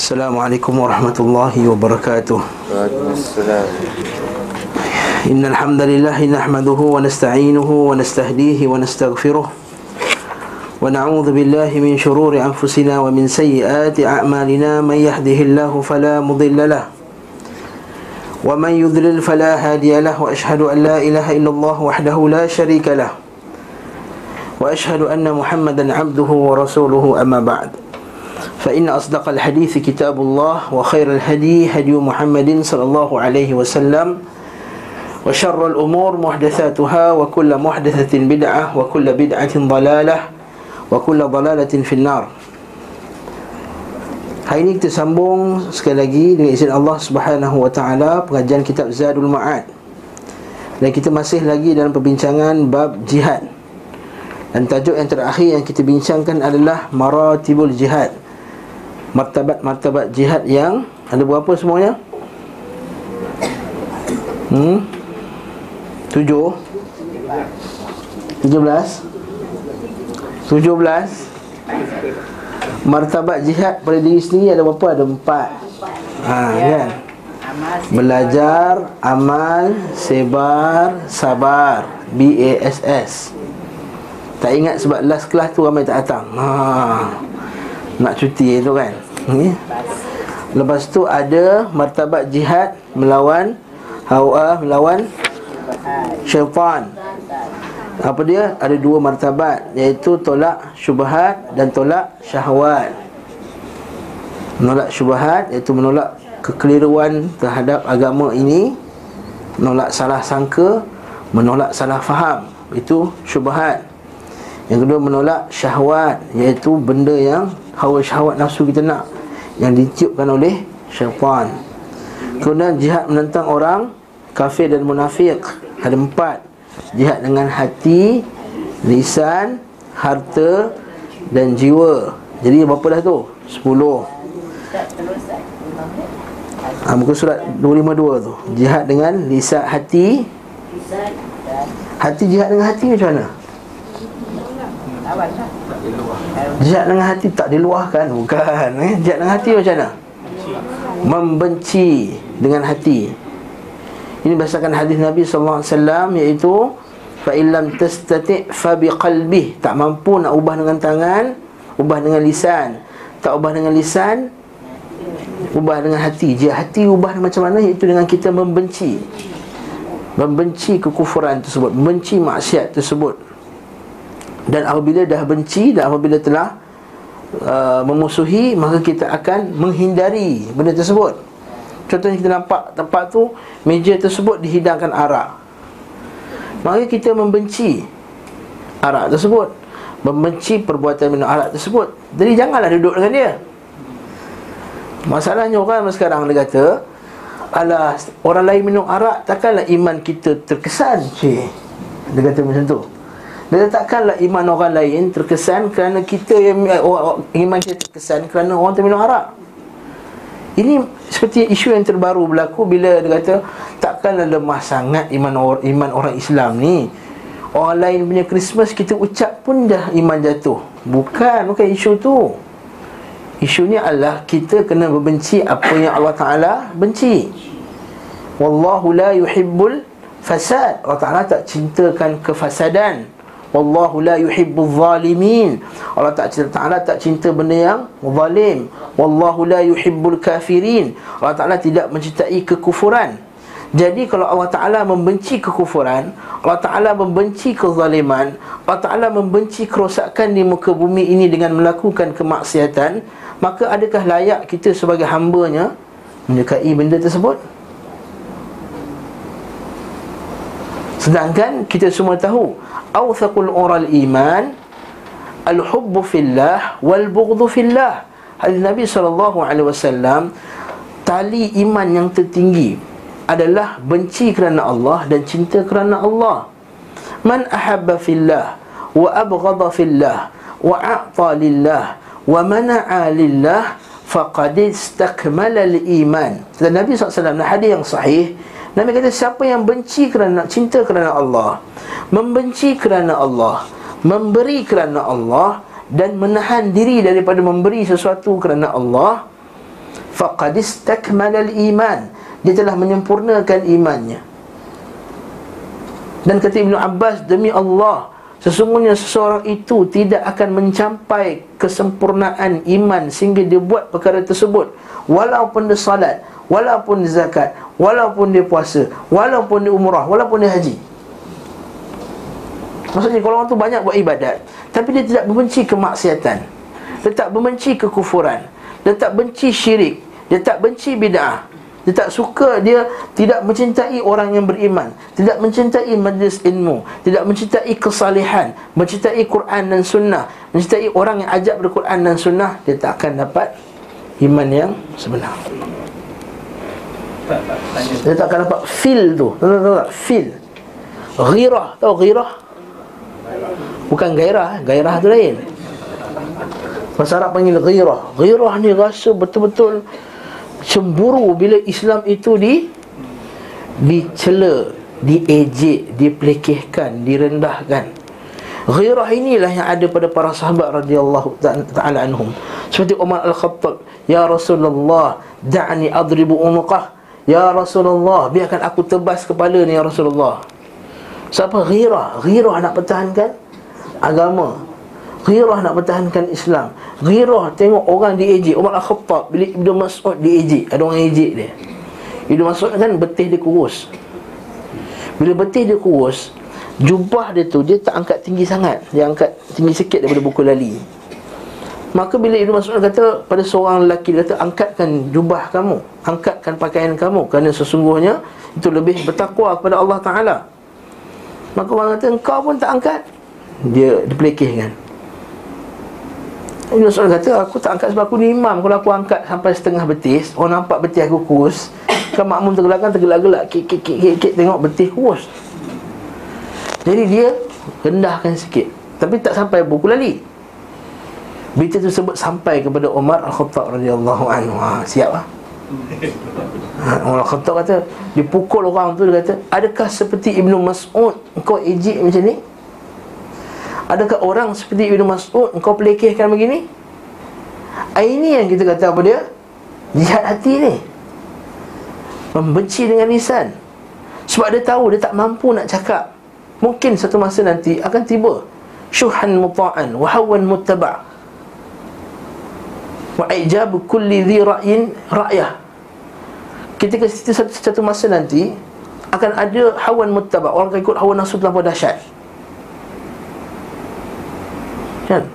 السلام عليكم ورحمة الله وبركاته. السلام إن الحمد لله نحمده ونستعينه ونستهديه ونستغفره ونعوذ بالله من شرور أنفسنا ومن سيئات أعمالنا. من يهده الله فلا مضل له ومن يضلل فلا هادي له. وأشهد أن لا إله إلا الله وحده لا شريك له. وأشهد أن محمدا عبده ورسوله. أما بعد. فإن أصدق الحديث كتاب الله وخير الهدي هدي محمد صلى الله عليه وسلم وشر الأمور محدثاتها وكل محدثة بدعة وكل بدعة ضلالة وكل ضلالة في النار Hari ini kita sambung sekali lagi dengan izin Allah Subhanahu wa taala pengajian kitab Zadul Ma'ad. Dan kita masih lagi dalam perbincangan bab jihad. Dan tajuk yang terakhir yang kita bincangkan adalah maratibul jihad. Martabat-martabat jihad yang ada berapa semuanya? Hmm? Tujuh Tujuh belas Tujuh belas Martabat jihad pada diri sendiri ada berapa? Ada empat ha, kan? Belajar, amal, sebar, sabar B-A-S-S Tak ingat sebab last class tu ramai tak datang ha, Nak cuti tu kan? Hmm? Lepas tu ada martabat jihad melawan hawa, melawan syaitan. Apa dia? Ada dua martabat iaitu tolak syubhat dan tolak syahwat. Menolak syubhat iaitu menolak kekeliruan terhadap agama ini. Menolak salah sangka menolak salah faham. Itu syubhat. Yang kedua menolak syahwat iaitu benda yang hawa syahwat nafsu kita nak yang ditiupkan oleh syaitan. Kemudian jihad menentang orang kafir dan munafik ada empat. Jihad dengan hati lisan harta dan jiwa. Jadi berapa dah tu? Sepuluh. Ha, muka surat 252 tu. Jihad dengan lisan hati. Hati jihad dengan hati macam mana Jihad dengan hati tak diluahkan. Bukan eh? Jihad dengan hati macam mana? Membenci Dengan hati. Ini berdasarkan hadis Nabi SAW Iaitu Fa'ilam tastati' fabiqalbih Tak mampu nak ubah dengan tangan Ubah dengan lisan. Tak ubah dengan lisan Ubah dengan hati. Jika hati ubah macam mana? Iaitu dengan kita membenci. Membenci kekufuran tersebut. Membenci maksiat tersebut Dan apabila dah benci Dan apabila telah uh, Memusuhi Maka kita akan menghindari Benda tersebut. Contohnya kita nampak tempat tu Meja tersebut dihidangkan arak. Maka kita membenci Arak tersebut. Membenci perbuatan minum arak tersebut. Jadi janganlah duduk dengan dia. Masalahnya orang sekarang dia kata Alah, orang lain minum arak Takkanlah iman kita terkesan Cik. Dia kata macam tu Dia takkanlah iman orang lain terkesan Kerana kita yang Iman kita terkesan kerana orang tu minum arak ini seperti isu yang terbaru berlaku bila dia kata takkanlah lemah sangat iman or, iman orang Islam ni. Orang lain punya Christmas kita ucap pun dah iman jatuh. Bukan, bukan isu tu. Isunya adalah kita kena membenci apa yang Allah Taala benci. Wallahu la yuhibbul fasad. Allah Taala tak cintakan kefasadan. Wallahu la yuhibbu zalimin. Allah Ta'ala tak cinta benda yang zalim. Wallahu la yuhibbul kafirin. Allah Ta'ala tidak mencintai kekufuran. Jadi kalau Allah Ta'ala membenci kekufuran Allah Ta'ala membenci kezaliman Allah Ta'ala membenci kerosakan di muka bumi ini Dengan melakukan kemaksiatan Maka adakah layak kita sebagai hambanya Menyukai benda tersebut? Sedangkan kita semua tahu Awthaqul oral iman Al-hubbu fillah Wal-bughdu fillah Hadis Nabi SAW Tali iman yang tertinggi Adalah benci kerana Allah Dan cinta kerana Allah. Man ahabba fillah Wa abghada fillah Wa a'ta lillah Wa mana'a lillah Faqad istakmala al-iman. Dan Nabi SAW Hadis yang sahih Nabi kata siapa yang benci kerana cinta kerana Allah, membenci kerana Allah, memberi kerana Allah dan menahan diri daripada memberi sesuatu kerana Allah, faqad istakmala al-iman dia telah menyempurnakan imannya. Dan kata Ibnu Abbas demi Allah sesungguhnya seseorang itu tidak akan mencapai kesempurnaan iman sehingga dia buat perkara tersebut. Walaupun dia salat walaupun dia zakat walaupun dia puasa walaupun dia umrah walaupun dia haji. Maksudnya kalau orang tu banyak buat ibadat tapi dia tidak membenci kemaksiatan dia tak membenci kekufuran dia tak benci syirik Dia tak benci bid'ah Dia tak suka Dia tidak mencintai orang yang beriman Tidak mencintai majlis ilmu Tidak mencintai kesalihan Mencintai Quran dan sunnah Mencintai orang yang ajak berquran dan sunnah Dia tak akan dapat Iman yang sebenar Dia tak akan dapat feel tu. Tahu tak? tak? Feel. Ghirah Tahu ghirah? Bukan gairah Gairah tu lain. Arab panggil ghirah Ghirah ni rasa betul-betul Cemburu bila Islam itu di Dicela Diejek Dipelekehkan Direndahkan. Ghirah inilah yang ada pada para sahabat radhiyallahu ta'ala anhum. Seperti Umar Al-Khattab Ya Rasulullah Da'ni adribu unuqah Ya Rasulullah Biarkan aku tebas kepala ni Ya Rasulullah. Siapa? Ghirah. Ghirah nak pertahankan Agama. Ghirah nak pertahankan Islam. Ghirah tengok orang diejek. Umar Al-Khattab Bila Ibn Mas'ud diejek. Ada orang ejek dia. Ibn Mas'ud kan betih dia kurus. Bila betih dia kurus Jubah dia tu Dia tak angkat tinggi sangat. Dia angkat tinggi sikit daripada buku lali Maka bila Ibn Mas'ud kata Pada seorang lelaki kata angkatkan jubah kamu Angkatkan pakaian kamu Kerana sesungguhnya Itu lebih bertakwa kepada Allah Ta'ala. Maka orang kata Engkau pun tak angkat? Dia dipelekehkan. Ibn Mas'ud kata aku tak angkat sebab aku ni imam. Kalau aku angkat sampai setengah betis Orang nampak betis aku kurus Kan makmum tergelak-gelak kik, kik, kik, kik, kik, Tengok betis kurus. Jadi dia rendahkan sikit. Tapi tak sampai buku lali Berita tersebut sampai kepada Umar Al-Khattab radhiyallahu anhu. Ha, Siap lah ha, Umar Al-Khattab kata Dipukul orang tu dia kata Adakah seperti Ibn Mas'ud? Kau ejik macam ni? Adakah orang seperti Ibn Mas'ud? Engkau pelekehkan begini? Ini yang kita kata apa dia? Jihad hati ni. Membenci dengan lisan. Sebab dia tahu dia tak mampu nak cakap. Mungkin satu masa nanti akan tiba. Syuhan muta'an Wahawan muttaba' Wa'ijab kulli dhi ra'yin ra'yah. Ketika satu, satu masa nanti Akan ada hawan muttaba' Orang akan ikut hawan nafsu terlampau dahsyat. Kan?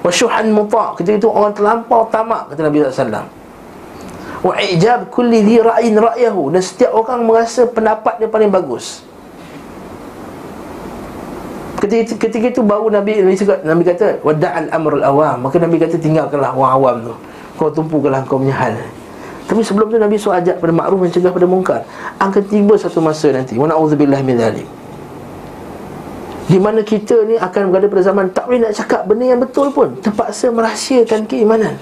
Wa syuhan muta. Ketika itu orang terlampau tamak kata Nabi sallallahu wa ijab kulli dhi ra'in ra'yahu. Dan setiap orang merasa pendapat dia paling bagus ketika, ketika itu baru Nabi Nabi kata wada'al amrul awam. Maka Nabi kata tinggalkanlah orang awam tu. Kau tumpukanlah kau punya hal. Tapi sebelum tu Nabi suruh ajak pada makruf dan cegah pada mungkar. Akan tiba satu masa nanti wa na'udzubillah min dzalik di mana kita ni akan berada pada zaman tak boleh nak cakap benda yang betul pun. Terpaksa merahsiakan keimanan.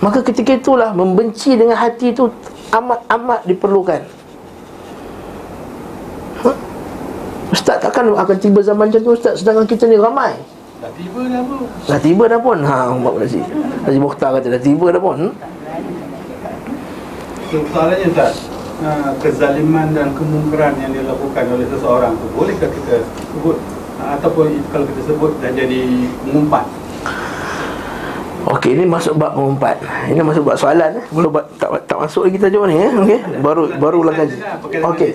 Maka ketika itulah membenci dengan hati itu amat-amat diperlukan ha? Ustaz takkan akan tiba zaman macam tu Ustaz? Sedangkan kita ni ramai. Dah tiba dah pun. Dah tiba dah pun? Ha, Mak Haji Haji Mukhtar kata dah tiba dah pun. Hmm? Soalannya Ustaz Ha, kezaliman dan kemungkaran yang dilakukan oleh seseorang tu bolehkah kita sebut ha, ataupun kalau kita sebut dan jadi mengumpat Okey, ini masuk bab mengumpat. Ini masuk bab soalan eh. Belum bab, tak tak masuk lagi jawab ni eh. Okey. Baru baru ulang kaji. Okey.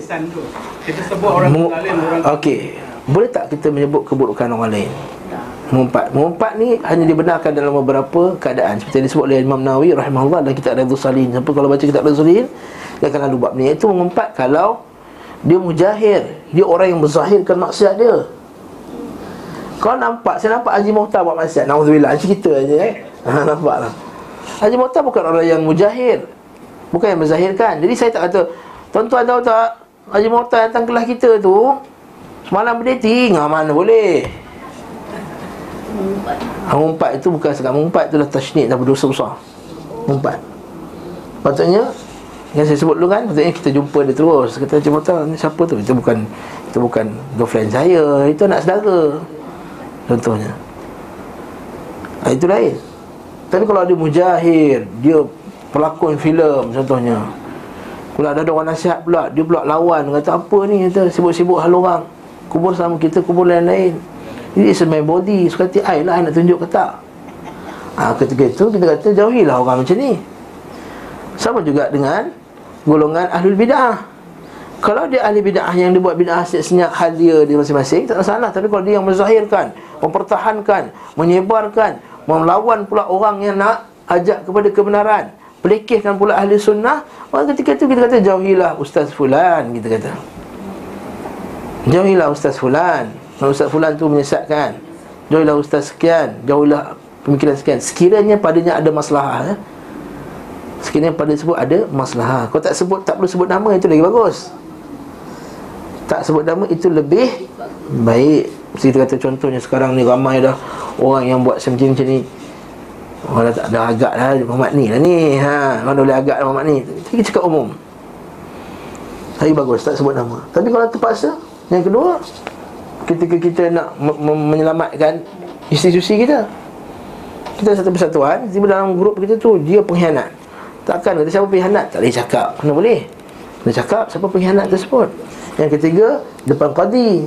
Kita sebut orang zalim orang Okey. Boleh tak kita menyebut keburukan orang lain? Mengumpat. Mengumpat ni hanya dibenarkan dalam beberapa keadaan. Seperti yang disebut oleh Imam Nawawi rahimahullah dalam kitab Riyadhus Salihin. Siapa kalau baca kitab Riyadhus Salihin, dia akan lalu bab ni. Itu mengumpat kalau dia mujahir. Dia orang yang menzahirkan maksiat dia. Kau nampak, saya nampak Haji Mohtar buat maksiat. Nauzubillah, cerita aja eh. Ha, nampak lah. Haji Mohtar bukan orang yang mujahir. Bukan yang menzahirkan. Jadi saya tak kata, tuan-tuan tahu tak, Haji Mohtar datang kelas kita tu, semalam berdating, ha, mana boleh. Ha, mengumpat itu bukan sekadar mengumpat Itulah tashnik dan berdosa besar Mengumpat Patutnya Yang saya sebut dulu kan Patutnya kita jumpa dia terus Kata macam Mata ni siapa tu Itu bukan Itu bukan girlfriend saya Itu anak saudara Contohnya. Ha, Itu lain. Tapi kalau dia mujahir Dia pelakon filem contohnya. Pula ada orang nasihat pula Dia pula lawan Kata apa ni? Kata sibuk-sibuk hal orang. Kubur sama kita Kubur lain-lain. Ini semai body Sekati I lah I nak tunjuk kata ha, Ketika itu kita kata Jauhilah orang macam ni. Sama juga dengan Golongan ahlul bid'ah. Kalau dia ahli bid'ah yang dia buat bid'ah senyap hal dia di masing-masing tak masalah. Tapi kalau dia yang menzahirkan mempertahankan menyebarkan melawan pula orang yang nak ajak kepada kebenaran. Pelekehkan pula ahli sunnah. Maka ketika itu kita kata jauhilah ustaz fulan kita kata. Jauhilah ustaz fulan. Ustaz fulan tu menyesatkan jauhilah ustaz sekian jauhilah pemikiran sekian. Sekiranya padanya ada masalah ya? sekiranya pada sebut ada masalah kalau tak sebut tak perlu sebut nama itu lagi bagus. Tak sebut nama itu lebih baik Kita kata contohnya sekarang ni ramai dah Orang yang buat macam macam ni. Orang dah tak ada agak lah Muhammad ni lah ni. Ha, Orang dah boleh agak lah Muhammad ni. Kita cakap umum. Tapi bagus tak sebut nama. Tapi kalau terpaksa Yang kedua Ketika kita nak menyelamatkan Institusi kita Kita satu persatuan Tiba dalam grup kita tu Dia pengkhianat. Takkan kata siapa pengkhianat? Tak boleh cakap. Mana boleh? Dia cakap siapa pengkhianat tersebut. Yang ketiga Depan qadi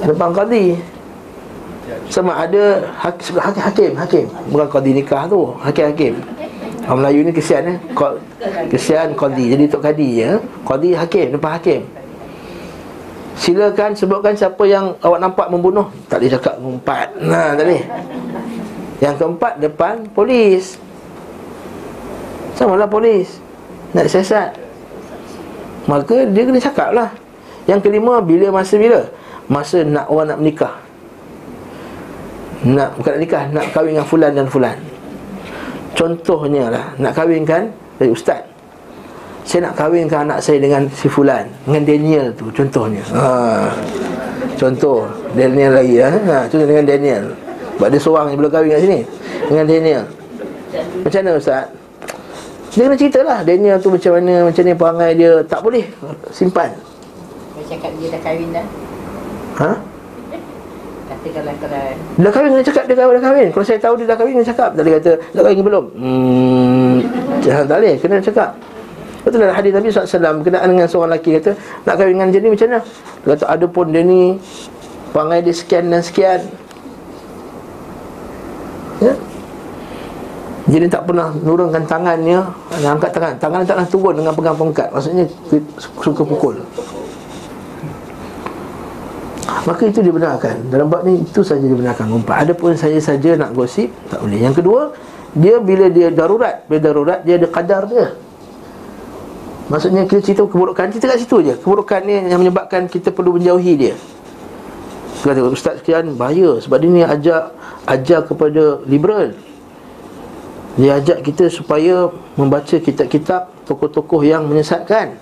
Depan qadi. Sama ada hakim, hakim, hakim Bukan qadi nikah tu Hakim-hakim Orang Melayu ni kesian eh? Kesian qadi Jadi untuk qadi ya. Qadi hakim Depan hakim. Silakan sebutkan siapa yang awak nampak membunuh. Tak boleh cakap empat. Nah boleh. Yang keempat depan polis. Sama lah polis. Nak siasat Maka dia kena cakap lah. Yang kelima bila masa bila Masa nak orang nak menikah. Nak bukan nak nikah Nak kahwin dengan fulan dan fulan. Contohnya lah Nak kahwinkan Dari ustaz. Saya nak kahwinkan anak saya dengan si fulan Dengan Daniel tu contohnya. Ha. Contoh Daniel lagi ya. ha. Contoh dengan Daniel. Sebab dia seorang yang boleh kahwin kat sini Dengan Daniel. Macam mana ustaz? Dia kena cerita lah Daniel tu macam mana Macam ni perangai dia Tak boleh Simpan. Dia cakap dia dah kahwin dah Ha? Kalau Dah kahwin. Dia cakap dia dah, dah kahwin. Kalau saya tahu dia dah kahwin dia cakap. Tak boleh kata Dah kahwin ke belum? Hmm tak boleh Kena cakap. Betul lah hadis Nabi SAW Berkenaan dengan seorang lelaki kata Nak kahwin dengan dia ni macam mana? Dia kata ada pun dia ni Perangai dia sekian dan sekian. Ya? Jadi tak pernah nurunkan tangannya Angkat tangan. Tangan tak pernah turun dengan pegang pengkat. Maksudnya suka pukul Maka itu dibenarkan. Dalam bab ni itu saja dibenarkan. Umpat Ada pun saja-saja nak gosip Tak boleh. Yang kedua Dia bila dia darurat Bila darurat dia ada kadar dia Maksudnya kita cerita keburukan Kita kat situ je. Keburukan ni yang menyebabkan Kita perlu menjauhi dia Kata Ustaz sekian bahaya. Sebab dia ni ajak Ajar kepada liberal. Dia ajak kita supaya membaca kitab-kitab tokoh-tokoh yang menyesatkan.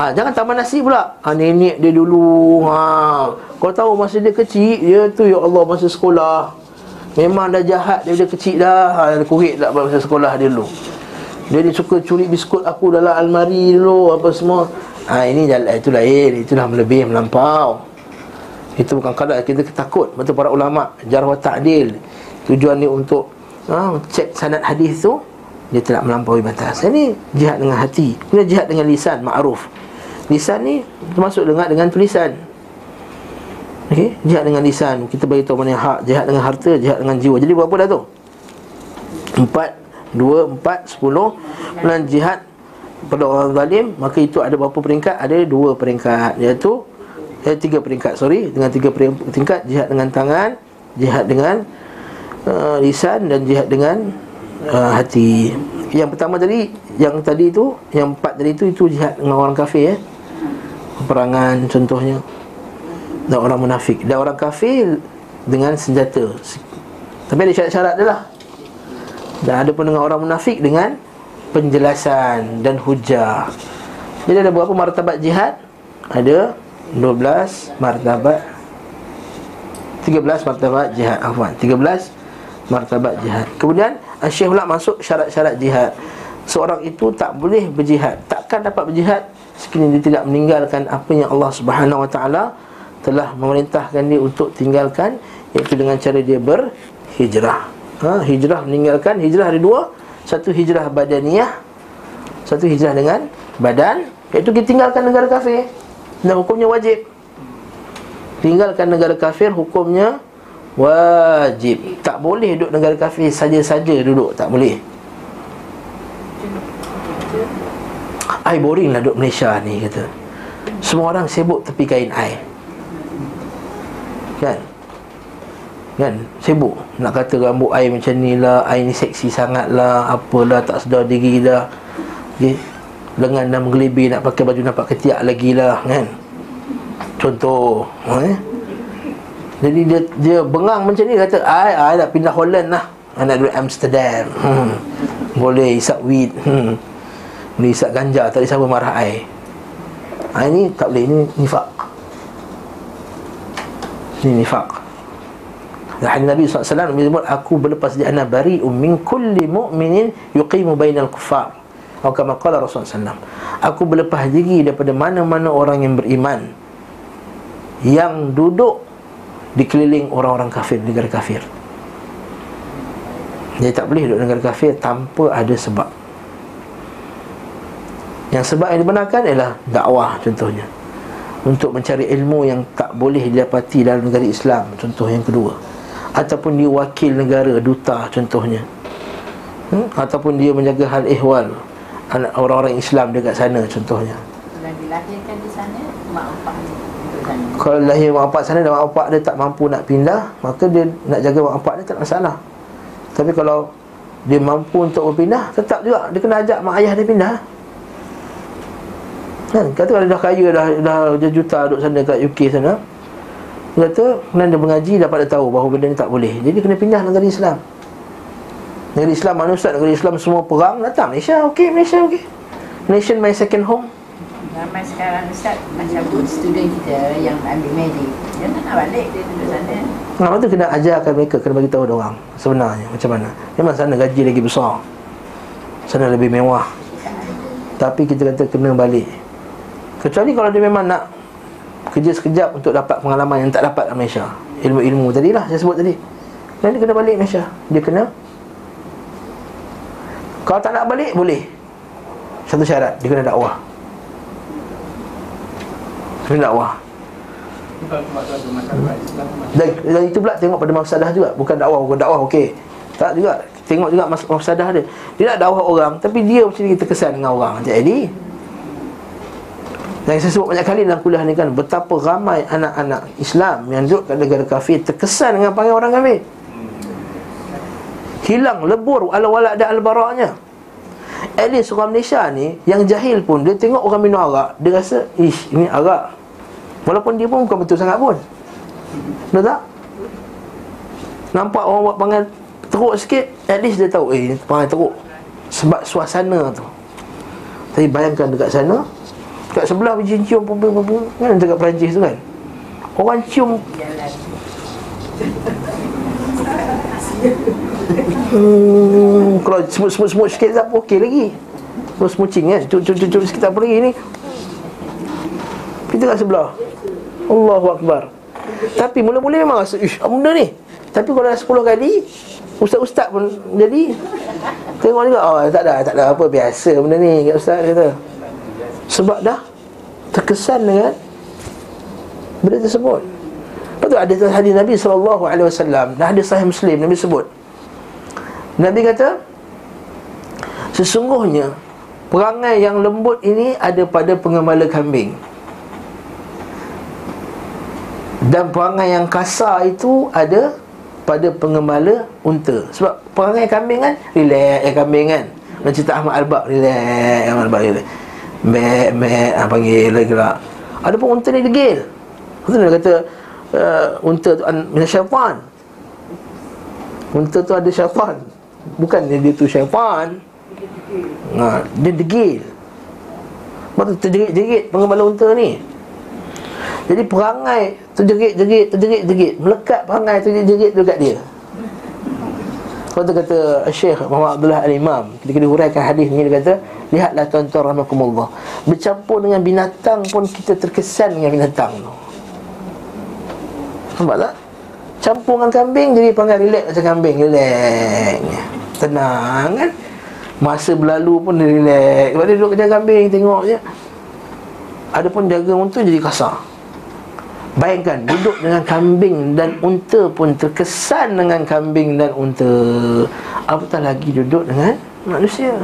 Ha, jangan taman nasi pula. Ha, nenek dia dulu. Ha, kau tahu masa dia kecil, dia tu ya Allah masa sekolah. Memang dah jahat dia kecil dah. Ha, kurit tak masa sekolah dia dulu. Dia ni suka curi biskut aku dalam almari dulu apa semua. Ha, ini jalan itu lain, itu dah melebih melampau. Itu bukan kadar kita takut betul para ulama jarh wa ta'dil. Tujuan ni untuk ha, cek sanad hadis tu dia tidak melampaui batas. Ini jihad dengan hati. Ini jihad dengan lisan ma'ruf. Lisan ni termasuk dengan dengan tulisan. Okey, jihad dengan lisan. Kita bagi tahu mana hak, jihad dengan harta, jihad dengan jiwa. Jadi berapa dah tu? Empat, dua, empat, sepuluh. Dan jihad pada orang zalim, maka itu ada berapa peringkat? Ada dua peringkat. Iaitu eh, tiga peringkat, sorry. Dengan tiga peringkat, jihad dengan tangan, jihad dengan uh, lisan dan jihad dengan uh, hati. Yang pertama tadi, yang tadi itu, yang empat tadi itu itu jihad dengan orang kafir ya. Peperangan contohnya. Dan orang munafik. Dan orang kafir dengan senjata. Tapi ada syarat-syarat dia lah. Dan ada pun dengan orang munafik dengan penjelasan dan hujah. Jadi ada berapa martabat jihad? Ada 12 martabat 13 martabat jihad Afwan 13 martabat jihad. Kemudian Syekh pula masuk syarat-syarat jihad. Seorang itu tak boleh berjihad, takkan dapat berjihad sekiranya dia tidak meninggalkan apa yang Allah Subhanahu Wa Taala telah memerintahkan dia untuk tinggalkan Iaitu dengan cara dia berhijrah. Ha, Hijrah meninggalkan Hijrah ada dua. Satu hijrah badaniyah Satu hijrah dengan badan Iaitu kita tinggalkan negara kafir. Dan hukumnya wajib. Tinggalkan negara kafir Hukumnya wajib. Tak boleh duduk negara kafir Saja-saja duduk Tak boleh I boring lah duduk Malaysia ni kata. Semua orang sibuk tepi kain I Kan? Kan? Sibuk. Nak kata rambut I macam ni lah I ni seksi sangat lah Apalah tak sedar diri dah okay. Lengan dah menggelibir Nak pakai baju nampak ketiak lagi lah Kan? Contoh eh? Jadi dia dia bengang macam ni Kata I, I nak pindah Holland lah. I nak duduk Amsterdam. Hmm. Boleh isap weed. Hmm. Boleh isap ganja Tak ada siapa marah I I ni tak boleh Ini nifak. Ini nifak. Hadis Nabi SAW menyebut Aku berlepas di ana bari min kulli mu'minin yuqimu bainal kufar. Atau kama qala Rasulullah SAW Aku berlepas diri daripada mana-mana orang yang beriman Yang duduk Dikeliling orang-orang kafir Negara kafir. Dia tak boleh duduk negara kafir Tanpa ada sebab Yang sebab yang dibenarkan ialah Dakwah contohnya. Untuk mencari ilmu yang tak boleh didapati Dalam negara Islam Contoh yang kedua. Ataupun dia wakil negara duta contohnya. Hmm? ataupun dia menjaga hal ihwal orang-orang Islam dekat sana contohnya. Kalau dilahirkan di sana mak bapak kalau lahir mak bapak sana dan mak bapak dia tak mampu nak pindah maka dia nak jaga mak bapak dia tak masalah. Tapi kalau dia mampu untuk berpindah tetap juga dia kena ajak mak ayah dia pindah kan? Kata kalau dah kaya dah dah juta duduk sana kat UK sana. Dia kata Kemudian dia mengaji Dapat dia tahu Bahawa benda ni tak boleh? Jadi kena pindah negara Islam. Negara Islam mana Ustaz? Negara Islam semua perang Datang. Malaysia Okey Malaysia okey. Nation my second home. Ramai sekarang Ustaz Macam student kita Yang ambil medik. Dia tak nak balik Dia duduk sana. Lepas tu kena ajarkan mereka Kena bagi tahu orang Sebenarnya Macam mana. Memang sana gaji lagi besar. Sana lebih mewah. Tapi kita kata kena balik Kecuali kalau dia memang nak kerja sekejap untuk dapat pengalaman yang tak dapat Malaysia. Ilmu-ilmu tadi lah saya sebut tadi. Dan dia kena balik Malaysia. Dia kena kalau tak nak balik boleh. Satu syarat dia kena dakwah. Kena dakwah. Dan, dan itu pula tengok pada mafsadah juga. Bukan dakwah, bukan dakwah, okey. Tak juga. Tengok juga mafsadah dia. Dia nak dakwah orang Tapi dia macam ni terkesan dengan orang. Jadi yang saya sebut banyak kali dalam kuliah ni kan Betapa ramai anak-anak Islam Yang duduk kat negara kafir Terkesan dengan panggil orang kafir. Hilang, lebur Ala-wala dan al-baraknya At least orang Malaysia ni Yang jahil pun Dia tengok orang minum arak Dia rasa Ish, ini arak. Walaupun dia pun bukan betul sangat pun. Betul tak? Nampak orang buat panggil teruk sikit At least dia tahu Eh, panggil teruk Sebab suasana tu. Tapi bayangkan dekat sana Kat sebelah biji cium pum kan dekat Perancis tu kan. Orang cium Hmm, kalau semut-semut sikit tak okey lagi. Terus smucing kan. Cucuk-cucuk sikit apa lagi ni. Kita kat sebelah. Allahu akbar. Tapi mula-mula memang rasa, "Ish, apa benda ni?" Tapi kalau dah 10 kali, ustaz-ustaz pun jadi tengok juga, "Oh, tak ada, tak ada apa biasa benda ni." Ustaz kata. Sebab dah terkesan dengan benda tersebut. Lepas tu ada hadis Nabi SAW Dan hadis sahih Muslim Nabi sebut. Nabi kata Sesungguhnya Perangai yang lembut ini Ada pada pengembala kambing. Dan perangai yang kasar itu Ada pada pengembala unta. Sebab perangai kambing kan Relax ya kambing kan. Macam cerita Ahmad Albab Relax Ahmad Albab relax Mek, mek, ha, panggil lagi gerak Ada pun unta ni degil. Lepas tu dia kata uh, Unta tu Mina syaitan Unta tu ada syaitan Bukan dia, dia tu syaitan ha, Dia degil. Lepas tu terjerit-jerit Pengembala unta ni. Jadi perangai Terjerit-jerit Terjerit-jerit. Melekat perangai Terjerit-jerit dekat dia. Lepas tu kata Syekh Muhammad Abdullah Al-Imam Ketika dihuraikan hadis ni Dia kata Lihatlah tuan-tuan rahmatullah Bercampur dengan binatang pun kita terkesan dengan binatang tu. Nampak tak? Campur dengan kambing Jadi panggil relax macam kambing Relax. Tenang kan? Masa berlalu pun dia relax. Sebab dia duduk kerja kambing Tengok je. Ada pun jaga unta jadi kasar. Bayangkan duduk dengan kambing dan unta pun terkesan dengan kambing dan unta. Apatah lagi duduk dengan manusia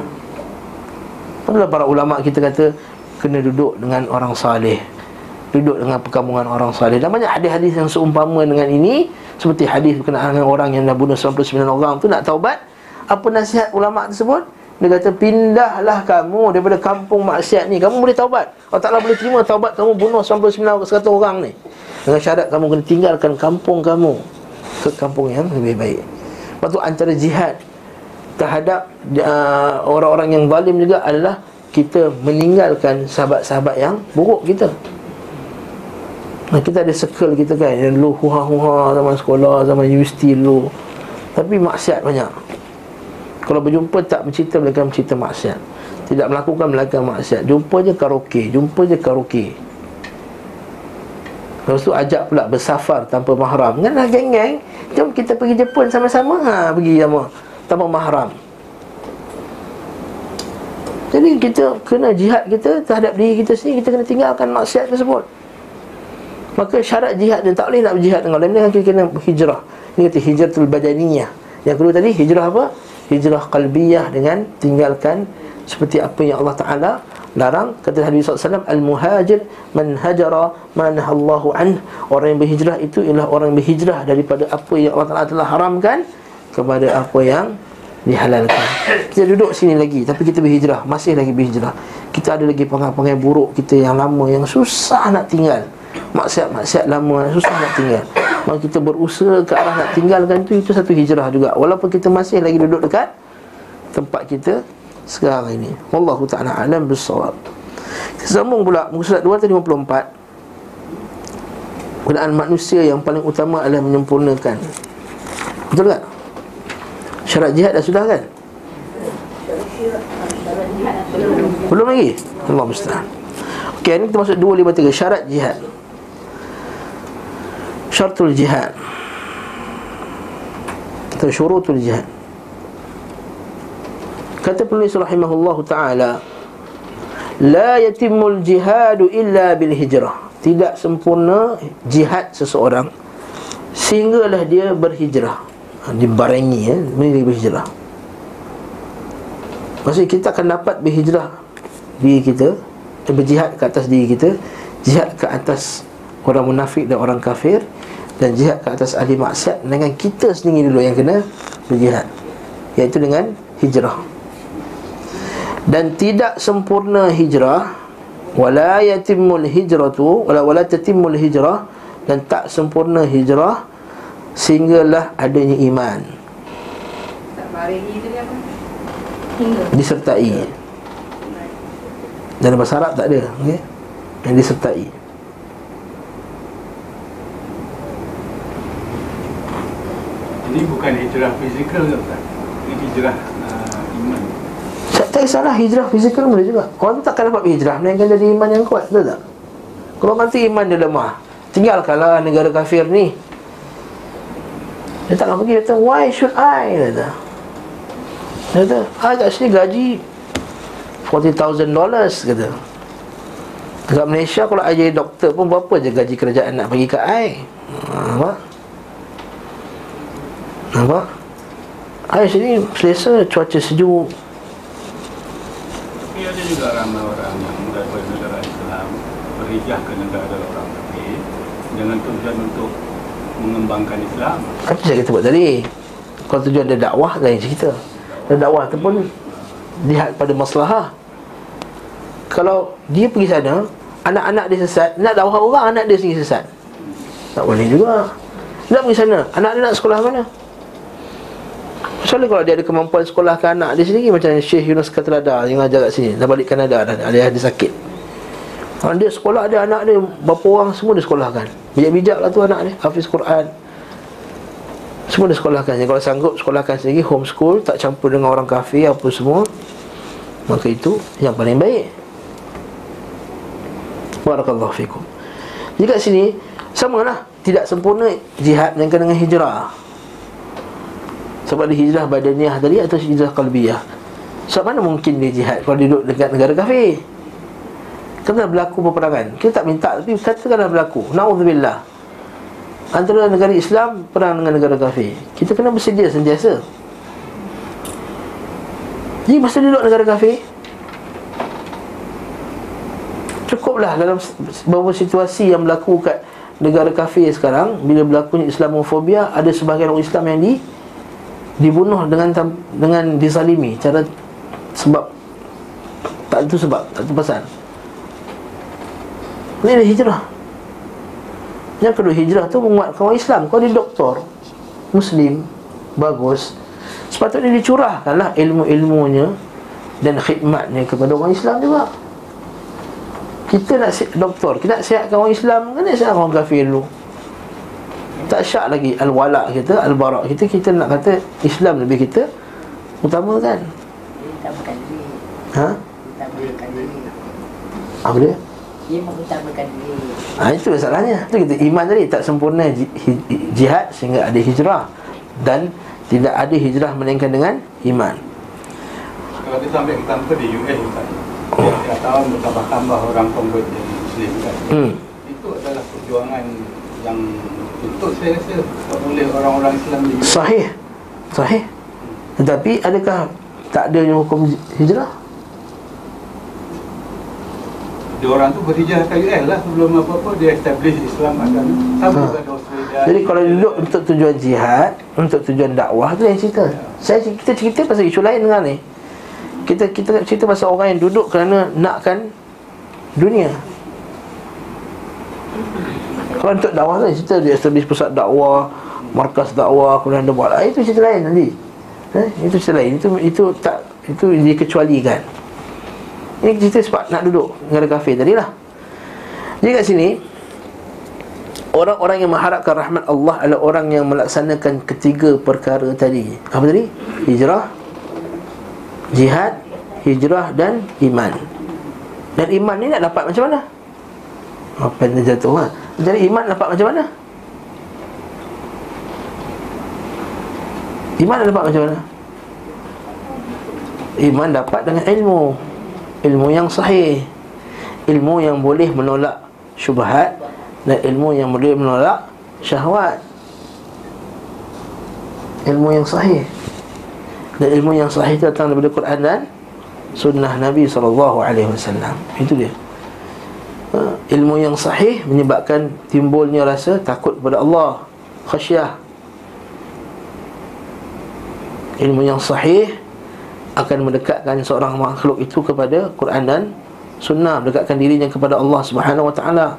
Itulah para ulama kita kata Kena duduk dengan orang salih Duduk dengan perkampungan orang salih. Dan banyak hadis-hadis yang seumpama dengan ini Seperti hadis berkenaan dengan orang yang dah bunuh 99 orang tu nak taubat Apa nasihat ulama tersebut? Dia kata pindahlah kamu daripada kampung maksiat ni Kamu boleh taubat. Allah Ta'ala boleh terima taubat kamu bunuh 99 100 orang ni. Dengan syarat kamu kena tinggalkan kampung kamu Ke kampung yang lebih baik. Lepas tu antara jihad terhadap uh, orang-orang yang zalim juga adalah kita meninggalkan sahabat-sahabat yang buruk kita. Nah, kita ada circle kita kan yang dulu huha-huha zaman sekolah, zaman universiti dulu. Tapi maksiat banyak. Kalau berjumpa tak bercerita melakukan bercerita maksiat. Tidak melakukan melakukan maksiat. Jumpa je karaoke, jumpa je karaoke. Lepas tu ajak pula bersafar tanpa mahram. Kan lah geng-geng. Jom kita pergi Jepun sama-sama. Ha, pergi sama tanpa mahram. Jadi kita kena jihad kita terhadap diri kita sendiri. Kita kena tinggalkan maksiat tersebut. Maka syarat jihad dan tak boleh nak berjihad dengan orang lain. Kita kena hijrah. Ini kata hijratul badaniyah. Yang kedua tadi hijrah apa? Hijrah qalbiyah dengan tinggalkan seperti apa yang Allah Taala larang. Kata Nabi SAW al-muhajir man hajara man Allahu an orang yang berhijrah itu ialah orang yang berhijrah daripada apa yang Allah Taala telah haramkan kepada apa yang dihalalkan. Kita duduk sini lagi tapi kita berhijrah, masih lagi berhijrah. Kita ada lagi pengai-pengai buruk kita yang lama yang susah nak tinggal. Maksiat-maksiat lama susah nak tinggal. Maka kita berusaha ke arah nak tinggalkan itu itu satu hijrah juga. Walaupun kita masih lagi duduk dekat tempat kita sekarang ini. Wallahu taala alam bisawab. Kita sambung pula muka surat 254. Keadaan manusia yang paling utama adalah menyempurnakan Betul tak? Syarat jihad dah sudah kan? Belum lagi? Allah mustahil Okey, ini kita masuk 253 Syarat jihad. Syaratul jihad. Atau syurutul jihad. Kata penulis rahimahullah ta'ala La yatimul jihadu illa bil hijrah. Tidak sempurna jihad seseorang Sehinggalah dia berhijrah Dibarengi ya, Dia berhijrah. Maksudnya kita akan dapat berhijrah Diri kita Berjihad ke atas diri kita Jihad ke atas orang munafik dan orang kafir Dan jihad ke atas ahli maksiat Dengan kita sendiri dulu yang kena berjihad Iaitu dengan hijrah. Dan tidak sempurna hijrah Wala yatimul hijratu Wala wala tatimul hijrah dan tak sempurna hijrah sehinggalah adanya iman. Disertai. Dalam bahasa Arab tak ada okay? yang disertai. Ini bukan hijrah fizikal ke Ustaz? Ini hijrah uh, iman. Tak kisahlah hijrah fizikal boleh juga. Orang takkan dapat hijrah Melainkan jadi iman yang kuat Betul tak? Kalau nanti iman dia lemah. Tinggalkanlah negara kafir ni Dia tak nak pergi Dia kata why should I? Dia kata. Dia kata I kat sini gaji $40,000 kata. Dekat Malaysia kalau I jadi doktor pun Berapa je gaji kerajaan nak bagi kat I? Nampak? Nampak? I sini selesa cuaca sejuk. Tapi ada juga ramai orang yang daripada negara Islam berhijrah ke negara orang kafir dengan tujuan untuk mengembangkan Islam. Apa saya kata buat tadi Kalau tujuan dia dakwah Lain cerita Dan dakwah tu pun Lihat pada masalah Kalau dia pergi sana Anak-anak dia sesat Nak dakwah orang Anak dia sendiri sesat. Tak boleh juga. Nak pergi sana Anak dia nak sekolah mana? Kecuali kalau dia ada kemampuan sekolahkan anak dia sendiri Macam Syekh Yunus Katrada Yang ajar kat sini Dah balik Kanada dah Dia ada sakit kalau dia sekolah ada anak dia Berapa orang semua dia sekolahkan Bijak-bijak lah tu anak dia Hafiz Quran Semua dia sekolahkan Jadi kalau sanggup sekolahkan sendiri Homeschool Tak campur dengan orang kafir Apa semua Maka itu yang paling baik Barakallahu fikum Jadi kat sini Sama lah tidak sempurna jihad melainkan dengan hijrah. Sebab dia hijrah badaniah tadi atau hijrah qalbiyah. Sebab mana mungkin dia jihad kalau dia duduk dekat negara kafir? Kena berlaku peperangan. Kita tak minta tapi katakanlah berlaku. Nauzubillah. Antara negara Islam perang dengan negara kafir. Kita kena bersedia sentiasa. Jadi masa duduk negara kafir Cukuplah dalam beberapa situasi yang berlaku kat negara kafir sekarang Bila berlakunya Islamofobia Ada sebahagian orang Islam yang di Dibunuh dengan dengan disalimi Cara sebab Tak itu sebab, tak itu pasal Ini ada hijrah. Yang kedua hijrah tu menguatkan orang Islam. Kau ni doktor Muslim Bagus. Sepatutnya dicurahkanlah ilmu-ilmunya Dan khidmatnya kepada orang Islam juga. Kita nak doktor, kita nak sihatkan orang Islam Kan nak sihatkan orang kafir dulu. Tak syak lagi Al-wala kita, al-barak kita Kita nak kata Islam lebih kita Utama kan Ha? Apa dia? Dia mengutamakan diri. Ha, itu masalahnya. Itu kita iman tadi tak sempurna jihad Sehingga ada hijrah. Dan tidak ada hijrah melainkan dengan iman. Kalau kita ambil example di US Ustaz Setiap tahun bertambah-tambah orang convert jadi Muslim kan hmm. Itu adalah perjuangan yang betul saya rasa oleh orang-orang Islam di US Sahih. Sahih. Tetapi adakah tak adanya hukum hijrah? Dia orang tu berhijrah ke US lah sebelum apa-apa dia establish Islam agama Sama Ha. Australia Jadi kalau duduk untuk tujuan jihad Untuk tujuan dakwah tu yang cerita Saya kita cerita pasal isu lain dengan ni kita kita cerita pasal orang yang duduk kerana nakkan dunia. Kalau untuk dakwah tu cerita dia establish pusat dakwah, markas dakwah, kemudian dia buat. Ah, itu cerita lain nanti. Eh, itu cerita lain. Itu itu tak itu dikecualikan. Ini cerita sebab nak duduk negara kafir tadi lah. Jadi kat sini Orang-orang yang mengharapkan rahmat Allah adalah orang yang melaksanakan ketiga perkara tadi. Apa tadi? Hijrah, Jihad, hijrah dan iman Dan iman ni nak dapat macam mana? Apa yang jatuh ha? Jadi iman dapat macam mana? Iman dapat macam mana? Iman dapat dengan ilmu Ilmu yang sahih Ilmu yang boleh menolak syubhat Dan ilmu yang boleh menolak syahwat Ilmu yang sahih dan ilmu yang sahih datang daripada Quran dan sunnah Nabi sallallahu alaihi wasallam. Itu dia. Ha, ilmu yang sahih menyebabkan timbulnya rasa takut kepada Allah, khasyah. Ilmu yang sahih akan mendekatkan seorang makhluk itu kepada Quran dan sunnah, mendekatkan dirinya kepada Allah Subhanahu wa taala.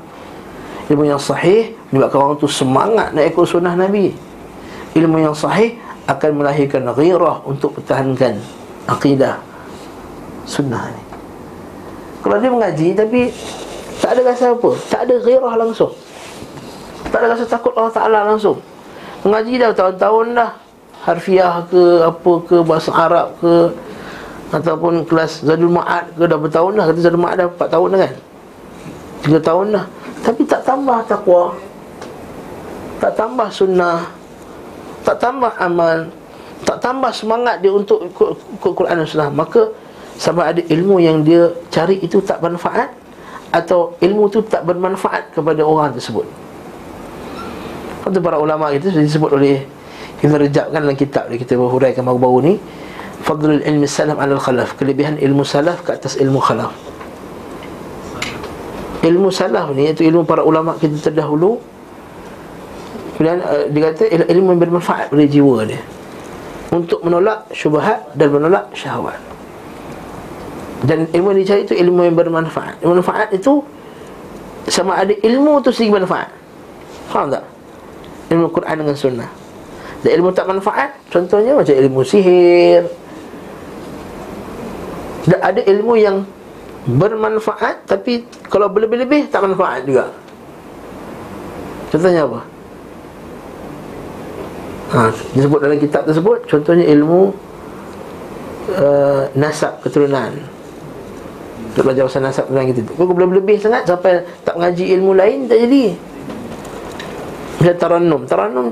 Ilmu yang sahih menyebabkan orang itu semangat nak ikut sunnah Nabi. Ilmu yang sahih akan melahirkan ghirah untuk pertahankan akidah sunnah ni. Kalau dia mengaji tapi tak ada rasa apa, tak ada ghirah langsung. Tak ada rasa takut Allah Taala langsung. Mengaji dah tahun-tahun dah. Harfiah ke apa ke bahasa Arab ke ataupun kelas Zadul Ma'ad ke dah bertahun dah. Kata Zadul Ma'ad dah 4 tahun dah kan. 3 tahun dah. Tapi tak tambah takwa. Tak tambah sunnah. Tak tambah amal. Tak tambah semangat dia untuk ikut, ikut Quran dan Sunnah. Maka sama ada ilmu yang dia cari itu tak bermanfaat atau ilmu itu tak bermanfaat kepada orang tersebut. Kata para ulama itu sudah disebut oleh kita rejapkan dalam kitab kita berhuraikan baru-baru ni Fadlul ilmi salaf alal khalaf. Kelebihan ilmu salaf ke atas ilmu khalaf. Ilmu salaf ni iaitu ilmu para ulama kita terdahulu Kemudian uh, dia kata ilmu yang bermanfaat pada jiwa dia. Untuk menolak syubhat dan menolak syahwat. Dan ilmu yang dicari itu ilmu yang bermanfaat. Ilmu manfaat itu Sama ada ilmu tu segi manfaat. Faham tak? Ilmu Quran dengan sunnah. Dan ilmu tak manfaat Contohnya macam ilmu sihir Dan ada ilmu yang bermanfaat Tapi kalau berlebih-lebih tak manfaat juga. Contohnya apa? ha, disebut dalam kitab tersebut contohnya ilmu uh, nasab keturunan. Untuk belajar pasal nasab keturunan kita kalau boleh lebih sangat sampai tak mengaji ilmu lain tak jadi. Macam tarannum. Tarannum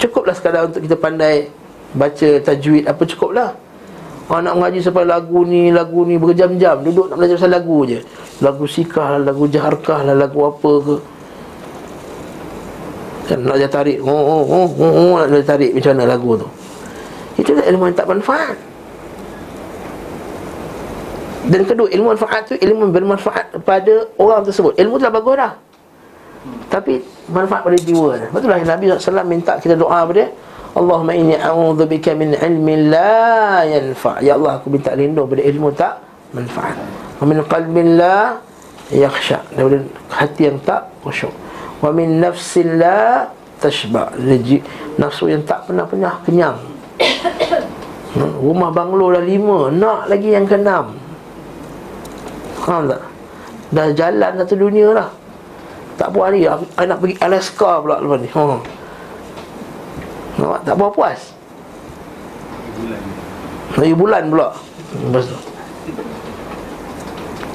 Cukuplah sekadar untuk kita pandai Baca tajwid apa cukuplah Orang nak mengaji sampai lagu ni, lagu ni berjam-jam. Duduk nak belajar pasal lagu je. Lagu sikah lah, lagu jaharkah lah, lagu apa ke. Kan nak dia tarik. Oh, oh, oh, oh, oh, Nak dia tarik macam mana lagu tu. Itu ilmu yang tak manfaat. Dan kedua, ilmu manfaat tu Ilmu bermanfaat pada orang tersebut. Ilmu tu dah bagus dah. Tapi manfaat pada jiwa Betul lah Nabi SAW minta kita doa pada dia Allahumma inni a'udhu bika min ilmi la yanfa' Ya Allah aku minta lindung pada ilmu tak manfaat. Wa min qalbin la yakhsha' Daripada hati yang tak khusyuk. Wa min nafsin la tashba' Nafsu yang tak pernah-pernah kenyang. Hmm, Rumah banglo dah lima Nak lagi yang keenam. Faham tak? Dah jalan satu dunia lah Tak puas ni Aku nak pergi Alaska pula lepas ni. Hmm. Nampak? Tak berapa puas? Lagi bulan pula. Lepas tu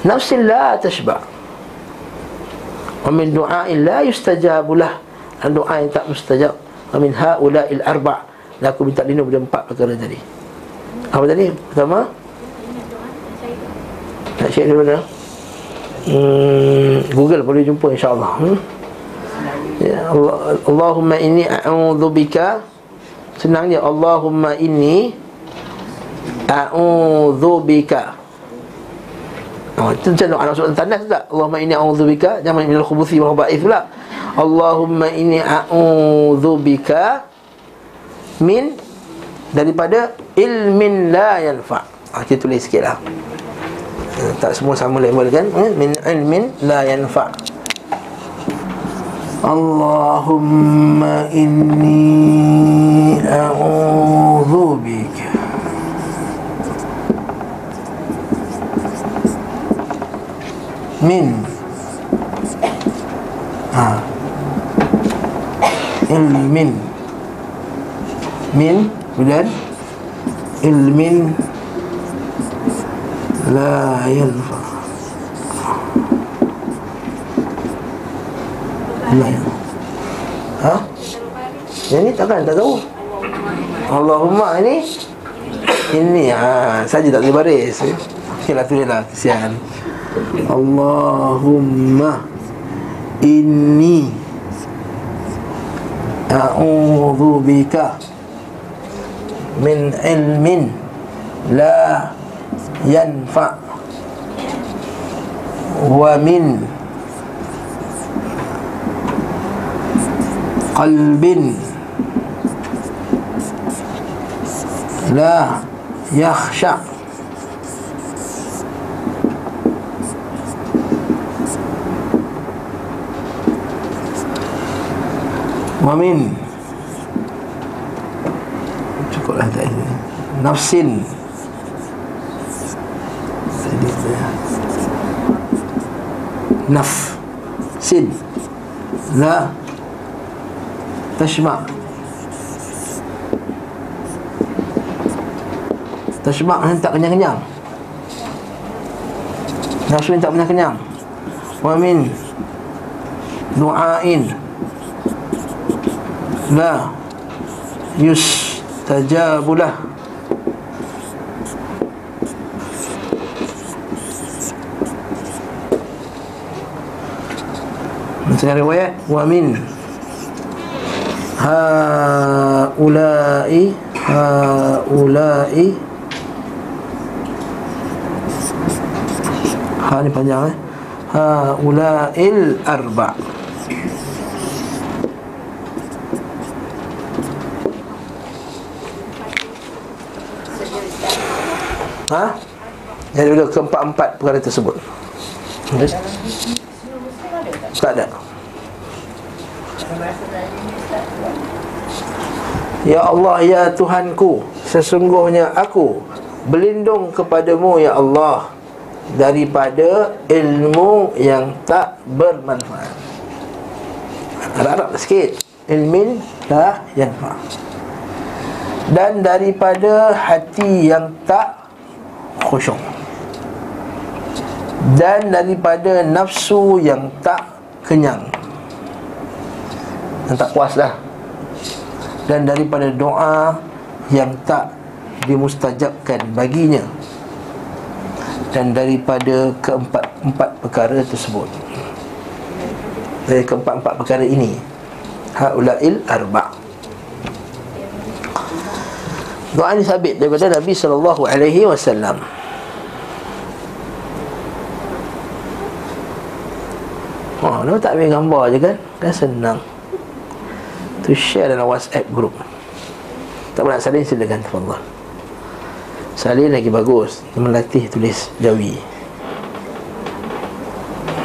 Nafsin la tashba' Wa min du'a'in la yustajabulah Dan doa yang tak mustajab. Wa min ha'ula'il arba' Dan aku minta lindung pada empat perkara tadi. Apa tadi? Pertama? Nak share dulu mana? Hmm, Google boleh jumpa insyaAllah. Hmm? Allah, Allahumma inni a'udhu bika Senang dia Allahumma inni a'udzu bika. Oh, itu macam doa masuk tandas tak? Allahumma inni a'udzu bika jangan minal khubuthi wal khaba'ith pula. Allahumma inni a'udzu bika min daripada ilmin la yanfa. Ah, kita tulis sikitlah. Eh, tak semua sama level kan? Eh, min ilmin la yanfa. اللهم إني أعوذ بك. من. آه. علم. من. من بلد من لا ينفع. Allah Ha? Yang ni takkan tak tahu. Allahumma ini? Ini ha, Saja tak boleh baris. Okey lah tulis lah Kesian. Allahumma Inni A'udhu bika Min ilmin La Yanfa' Wa min قلب لا يخشع ومن نفس نف سد Tashma' Tashma' ni tak kenyang-kenyang? Ni tak pernah kenyang? Wa min Du'ain. La. Yustajabulah. Macam riwayat? Wa min haulai haulai. Ha ni panjang eh. Haulail arba. Ha? Jadi bila keempat-empat perkara tersebut. Tak ada Ya Allah ya Tuhanku Sesungguhnya aku Berlindung kepadamu ya Allah Daripada ilmu yang tak bermanfaat. Harap-harap sikit. Ilmin lah yang Dan daripada hati yang tak khusyuk. Dan daripada nafsu yang tak kenyang Dan tak puas lah Dan daripada doa Yang tak dimustajabkan baginya Dan daripada keempat-empat perkara tersebut Dari keempat-empat perkara ini Ha'ula'il arba' Doa ini sabit daripada Nabi sallallahu alaihi wasallam. Oh, nama tak ambil gambar je kan? Kan senang. Tu share dalam WhatsApp group. Tak nak salin silakan tafadhal. Salin lagi bagus. Melatih tulis Jawi.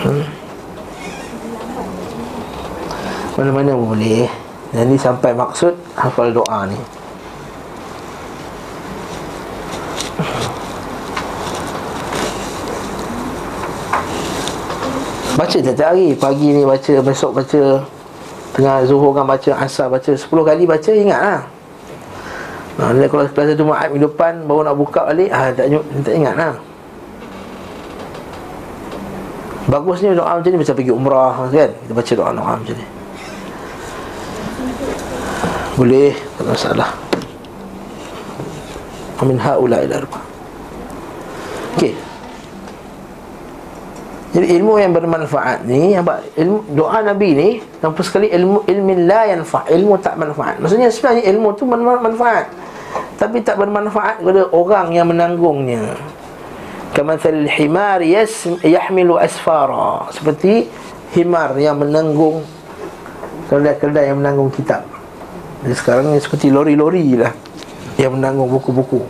Hmm. Mana-mana boleh. Jadi sampai maksud hafal doa ni. Baca tiap-tiap hari Pagi ni baca, besok baca Tengah zuhur kan baca, asar baca 10 kali baca, ingat lah Nah, kalau kelas Jumaat minggu depan baru nak buka balik, ah tak tak ingat lah. Bagusnya doa macam ni macam pergi umrah kan. Kita baca doa doa macam ni. Boleh, tak masalah. Amin haula ila arba. Okey. Jadi ilmu yang bermanfaat ni apa ilmu doa Nabi ni tanpa sekali ilmu ilmin la yanfa ilmu tak manfaat. Maksudnya sebenarnya ilmu tu bermanfaat. Tapi tak bermanfaat kepada orang yang menanggungnya. Kamathal himar yas yahmilu asfara. Seperti himar yang menanggung kedai-kedai yang menanggung kitab. Jadi sekarang ni seperti lori-lori lah yang menanggung buku-buku.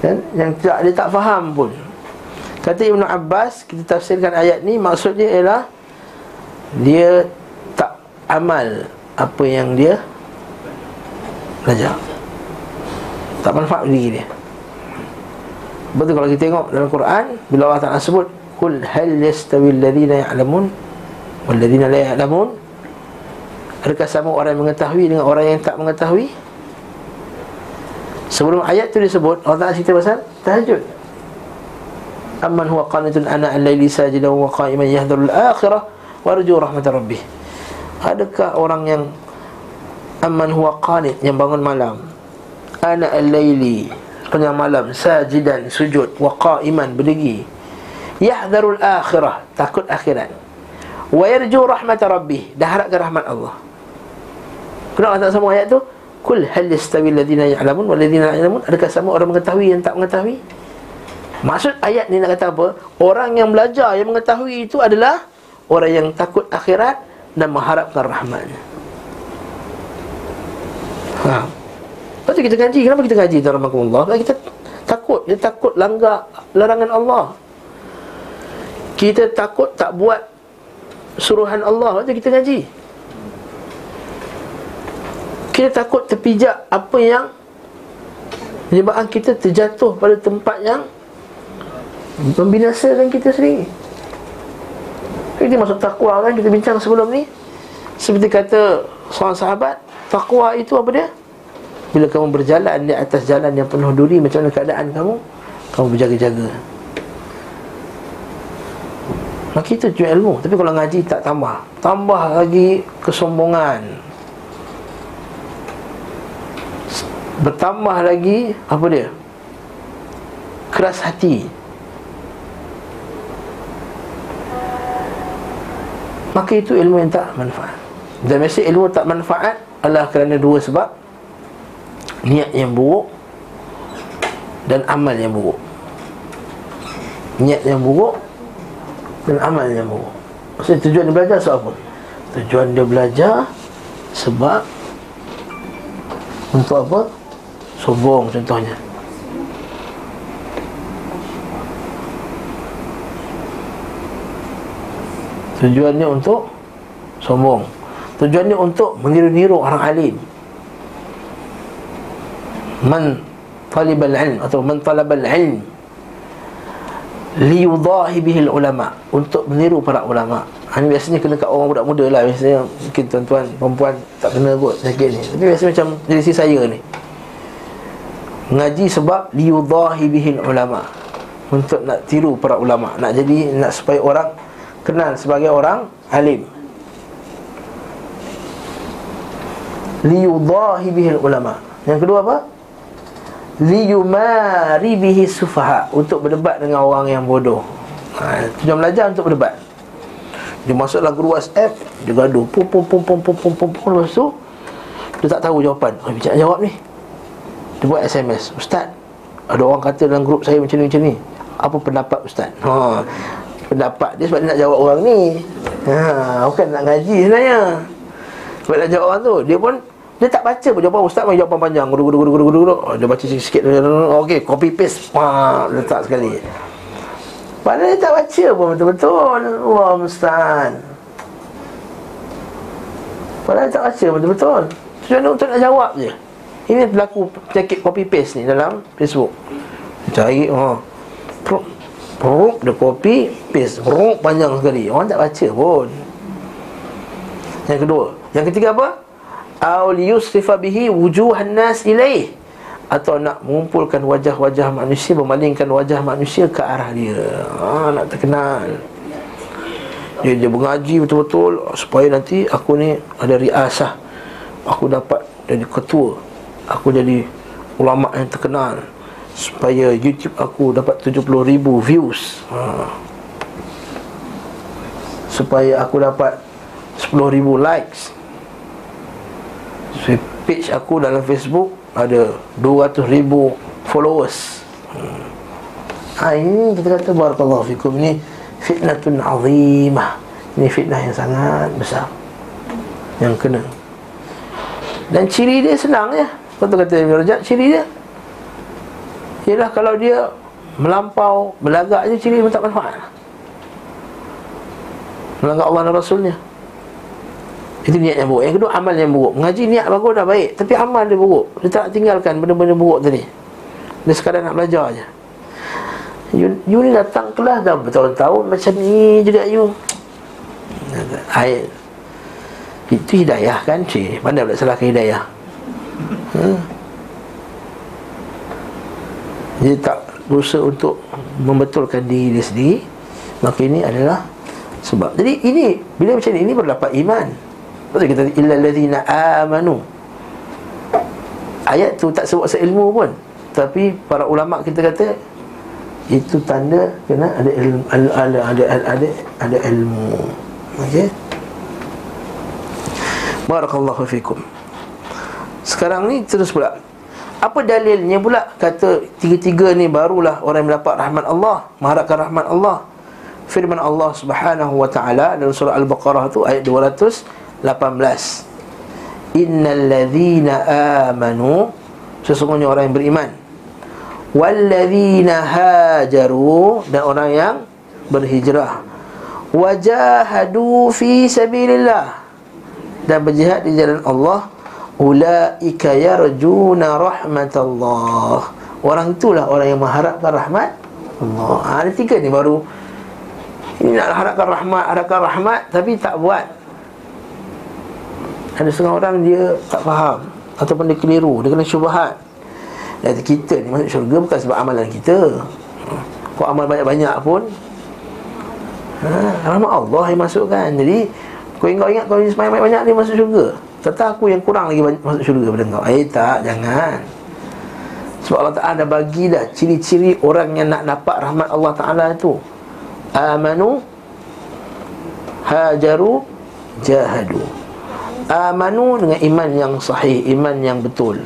Dan yang tidak dia tak faham pun Kata Ibn Abbas Kita tafsirkan ayat ni Maksudnya ialah Dia tak amal Apa yang dia Belajar. Tak manfaat diri dia. Betul kalau kita tengok dalam Quran Bila Allah Ta'ala sebut Kul hal yastawi alladhina ya'lamun Walladhina la ya'lamun. Adakah sama orang yang mengetahui Dengan orang yang tak mengetahui? Sebelum ayat tu disebut Allah Ta'ala cerita pasal Tahajud amman huwa qanitun ana al-laili sajidan wa qa'iman yahdharu al-akhirah warju rahmat rabbih adakah orang yang amman huwa qanit yang bangun malam? Ana al-laili sepanjang malam sajidan sujud wa qa'iman berdiri yahdharu al-akhirah takut akhirat. Wa yarju rahmat rabbih dah harapkan rahmat Allah. Kenapa tak sama ayat tu? Kul hal yastawi alladhina ya'lamun wal ladhina la ya'lamun. Adakah sama orang mengetahui yang tak mengetahui Maksud ayat ni nak kata apa? Orang yang belajar, yang mengetahui itu adalah Orang yang takut akhirat dan mengharapkan rahmatnya Ha. Lepas tu kita ngaji, kenapa kita ngaji Tuan Rahmatullah? Sebab kita takut, kita takut langgar larangan Allah Kita takut tak buat suruhan Allah, lepas kita ngaji Kita takut terpijak apa yang Menyebabkan kita terjatuh pada tempat yang membinasakan kita sendiri. Ini masuk takwa kan kita bincang sebelum ni. Seperti kata seorang sahabat Takwa itu apa dia? Bila kamu berjalan di atas jalan yang penuh duri Macam mana keadaan kamu? Kamu berjaga-jaga. Maka itu cuma ilmu. Tapi kalau ngaji tak tambah. Tambah lagi kesombongan. Bertambah lagi Apa dia? Keras hati Maka itu ilmu yang tak manfaat. Dan biasa ilmu tak manfaat Adalah kerana dua sebab. Niat yang buruk Dan amal yang buruk. Niat yang buruk Dan amal yang buruk. Maksudnya tujuan dia belajar sebab apa? Tujuan dia belajar Sebab Untuk apa? Sombong contohnya Tujuannya untuk sombong. Tujuannya untuk meniru-niru orang alim. Man talibal ilm Atau man talabal ilm Liyudahi bihil ulama. Untuk meniru para ulama. Ini biasanya kena kat orang budak muda lah. Biasanya mungkin tuan-tuan perempuan tak kena kot sakit ni. Tapi biasanya macam jenis saya ni. Ngaji sebab liyudahi bihil ulama. Untuk nak tiru para ulama. Nak jadi, nak supaya orang dikenal sebagai orang alim. Liyudahi bihil ulama. Yang kedua apa? Liyumari bihi sufaha. Untuk berdebat dengan orang yang bodoh. Ha, tujuan belajar untuk berdebat. Dia masuklah guru WhatsApp Dia gaduh. Pum pum pum pum pum pum pum Lepas tu Dia tak tahu jawapan. Oh bijak jawab ni? Dia buat SMS Ustaz Ada orang kata dalam grup saya macam ni macam ni. Apa pendapat Ustaz? Ha. Pendapat dia sebab dia nak jawab orang ni. Ha, bukan nak ngaji sebenarnya. Sebab nak jawab orang tu, dia pun dia tak baca pun jawapan ustaz jawapan panjang. Gudu gudu gudu gudu gudu. Oh, dia baca sikit-sikit. Okey, copy paste. Pa, letak sekali. Padahal dia tak baca pun betul-betul Allah musta'an Padahal dia tak baca betul-betul Tujuan untuk nak jawab je Ini berlaku penyakit copy paste ni dalam Facebook Cari oh. Pruk Dia copy paste. Pruk panjang sekali. Orang tak baca pun. Yang kedua. Yang ketiga apa? Aul yusrifa bihi wujuhan nas ilaih. Atau nak mengumpulkan wajah-wajah manusia memalingkan wajah manusia ke arah dia. Ha, nak terkenal. Dia, dia mengaji betul-betul supaya nanti aku ni ada riasah. Aku dapat jadi ketua. Aku jadi ulama yang terkenal supaya YouTube aku dapat 70 ribu views. Ha. supaya aku dapat 10 ribu likes. Supaya page aku dalam Facebook ada 200 ribu followers. Hmm. ha, ini kita kata barakallahu fikum. Ini fitnatun azimah. Ini fitnah yang sangat besar. Yang kena. Dan ciri dia senang ya. Kata kata Ibn Rajab ciri dia ialah kalau dia melampau belagak je ciri dia tak manfaat melanggar Allah dan Rasulnya. Itu niat yang buruk. Yang kedua amal yang buruk. Mengaji niat bagus dah baik Tapi amal dia buruk. Dia tak tinggalkan benda-benda buruk tadi. Dia sekadar nak belajar je. You, you ni datang kelas dah bertahun-tahun Macam ni juga you. Ayat Itu hidayah kan cik? Mana boleh salahkan hidayah. Hmm? Dia tak berusaha untuk Membetulkan diri dia sendiri Maka ini adalah Sebab Jadi ini Bila macam ini Ini baru dapat iman Lepas kita illa allazina amanu. Ayat tu tak sebut ilmu pun. Tapi para ulama kita kata itu tanda kena ada ilmu ada ada ada ada, ada ilmu. Okey. Barakallahu fikum. Sekarang ni terus pula apa dalilnya pula? Kata tiga-tiga ni barulah orang mendapat rahmat Allah, mengharapkan rahmat Allah. Firman Allah Subhanahu wa taala dalam surah Al-Baqarah tu ayat 200 18 Innal ladhina amanu Sesungguhnya orang yang beriman. Walladhina hajaru Dan orang yang berhijrah. Wajahadu fi sabilillah Dan berjihad di jalan Allah Ula'ika yarjuna rahmatallah. Orang itulah orang yang mengharapkan rahmat Allah. Ha, Ada tiga ni baru. Ini nak harapkan rahmat Harapkan rahmat Tapi tak buat. Ada setengah orang dia tak faham. Ataupun dia keliru Dia kena syubahat Dan kita ni masuk syurga bukan sebab amalan kita. Kau amal banyak-banyak pun. Ha, Rahmat Allah yang masukkan. Jadi kau ingat ingat kau semayang banyak-banyak ni masuk syurga Tetap aku yang kurang lagi masuk syurga pada kau Eh tak, jangan Sebab Allah Ta'ala dah bagi dah Ciri-ciri orang yang nak dapat rahmat Allah Ta'ala tu Amanu Hajaru Jahadu amanu dengan iman yang sahih, iman yang betul.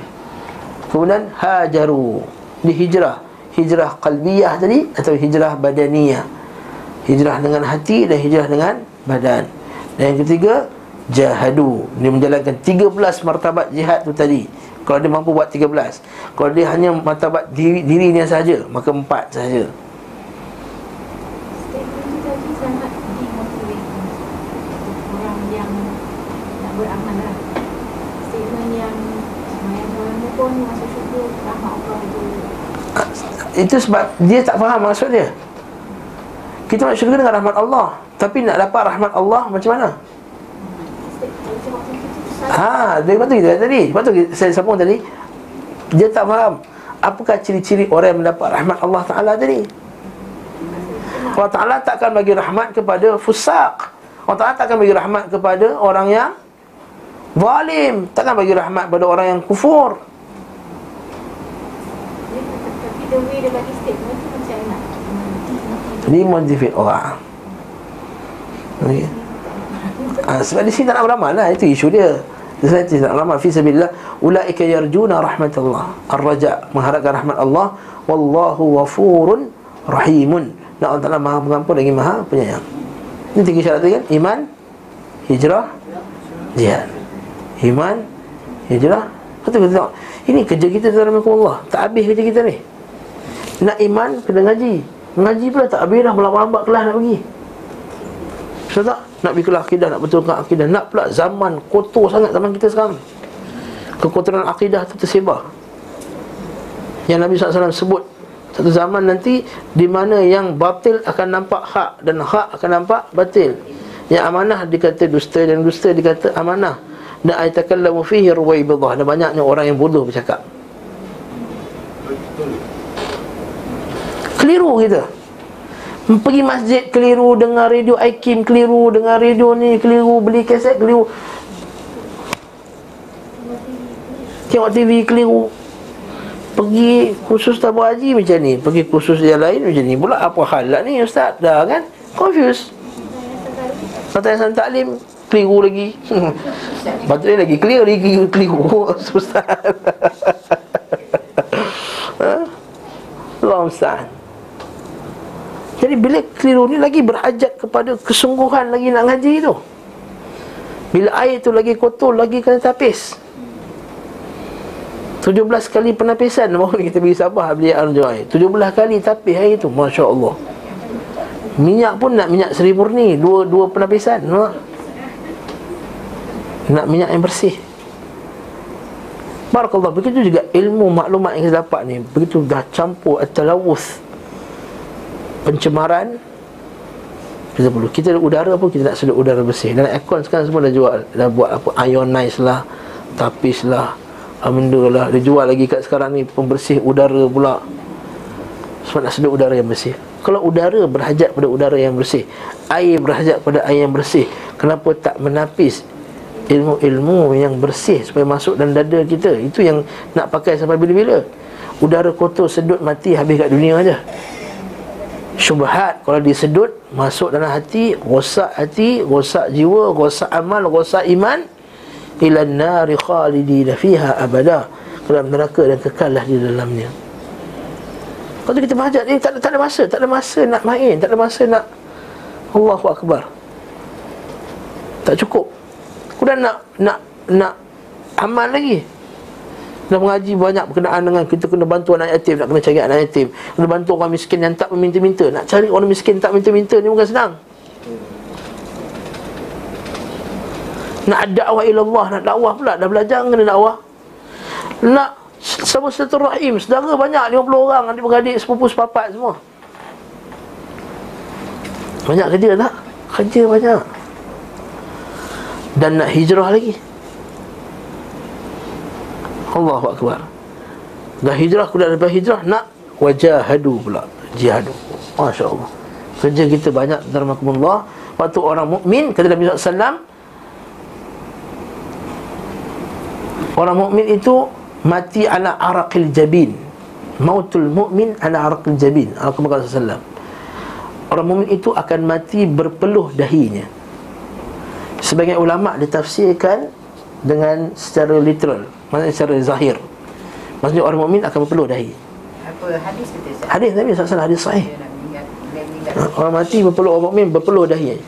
Kemudian hajaru, dihijrah. Hijrah qalbiyah tadi atau hijrah badaniyah. Hijrah dengan hati dan hijrah dengan badan. Dan yang ketiga, jahadu. Dia menjalankan 13 martabat jihad tu tadi. Kalau dia mampu buat 13. Kalau dia hanya martabat diri, dirinya saja, maka empat saja. Itu sebab dia tak faham maksud dia Kita nak syurga dengan rahmat Allah Tapi nak dapat rahmat Allah macam mana? Ha, dia lepas tu kita tadi Lepas tu saya sambung tadi Dia tak faham Apakah ciri-ciri orang yang mendapat rahmat Allah Ta'ala tadi. Allah Ta'ala takkan bagi rahmat kepada fusak. Allah Ta'ala takkan bagi rahmat kepada orang yang Zalim. Takkan bagi rahmat pada orang yang kufur. Ini motivate orang. Okay. ha, Sebab di sini tak nak beramal lah Itu isu dia Saya tak nak beramal Fisabilillah Ula'ika yarjuna rahmatullah Ar-raja Mengharapkan rahmat Allah. Wallahu wafurun Rahimun. Allah Ta'ala maha pengampun lagi maha penyayang. Ini tiga syarat tadi kan? Iman Hijrah Jihad. Iman Hijrah. Betul tengok Ini kerja kita dalam Allah Tak habis kerja kita ni. Nak iman kena ngaji. Ngaji pula tak habis dah Melambat-lambat kelas nak pergi Betul tak? Nak kelas akidah Nak betulkan akidah. Nak pula zaman kotor sangat zaman kita sekarang Kekotoran akidah tu tersebar. Yang Nabi SAW sebut Satu zaman nanti Di mana yang batil akan nampak hak Dan hak akan nampak batil. Yang amanah dikata dusta Dan dusta dikata amanah. Dan ayatakallamu fihi ruwaibidah Dan banyaknya orang yang bodoh bercakap. Keliru kita Pergi masjid keliru Dengar radio Aikim keliru Dengar radio ni keliru Beli kaset keliru. Tengok TV keliru. Pergi kursus tabur haji macam ni Pergi kursus yang lain macam ni Pula. Apa hal lah ni Ustaz? Dah kan? Confused. Kata sangat taklim Keliru lagi. Patutnya lagi clear lagi Keliru ha? Allah Ustaz Jadi bila keliru ni lagi berhajat kepada kesungguhan lagi nak ngaji tu. Bila air tu lagi kotor lagi kena tapis. 17 kali penapisan ni kita pergi Sabah beli Arjoy 17 kali tapis air tu Masya Allah Minyak pun nak minyak seri murni Dua, dua penapisan ha? Nak minyak yang bersih. Barakallah Begitu juga ilmu maklumat yang kita dapat ni. Begitu dah campur At-talawuth Pencemaran Kita perlu Kita ada udara pun Kita nak sedut udara bersih. Dan aircon sekarang semua dah jual Dah buat apa Ionize lah Tapis lah ah, Benda lah. Dia jual lagi kat sekarang ni Pembersih udara pula. Sebab nak sedut udara yang bersih. Kalau udara berhajat pada udara yang bersih Air berhajat pada air yang bersih Kenapa tak menapis ilmu-ilmu yang bersih supaya masuk dalam dada kita? Itu yang nak pakai sampai bila-bila. Udara kotor sedut mati habis kat dunia aja syubhat. Kalau disedut masuk dalam hati rosak hati rosak jiwa rosak amal rosak iman ila nari khalidina fiha abada. Dalam neraka dan kekallah di dalamnya. Kalau kita berhajat ni tak, tak ada masa tak ada masa nak main tak ada masa nak Allahu akbar. Tak cukup. Kemudian nak nak nak amal lagi. Nak mengaji banyak berkenaan dengan kita kena bantu anak yatim, nak kena cari anak yatim. Kena bantu orang miskin yang tak meminta-minta. Nak cari orang miskin tak minta-minta ni bukan senang. Nak dakwah ilallah, nak dakwah pula. Dah belajar kena dakwah. Nak sama rahim, saudara banyak 50 orang, adik-beradik, sepupu, sepapat semua. Banyak kerja tak? Kerja banyak dan nak hijrah lagi Allahu Akbar. Dah hijrah, kemudian lepas hijrah Nak wajahadu pula. Jihadu. Masya Allah Kerja kita banyak Dharmakumullah Waktu orang mukmin Kata Nabi SAW Orang mukmin itu Mati ala araqil jabin Mautul mukmin ala araqil jabin Al-Quran SAW Orang mukmin itu akan mati berpeluh dahinya. Sebagian ulama ditafsirkan dengan secara literal, maksudnya secara zahir. Maksudnya orang mukmin akan berpeluh dahi. Apa hadis itu? Hadis Nabi SAW hadis sahih. Ha, orang mati berpeluh orang mukmin berpeluh dahi.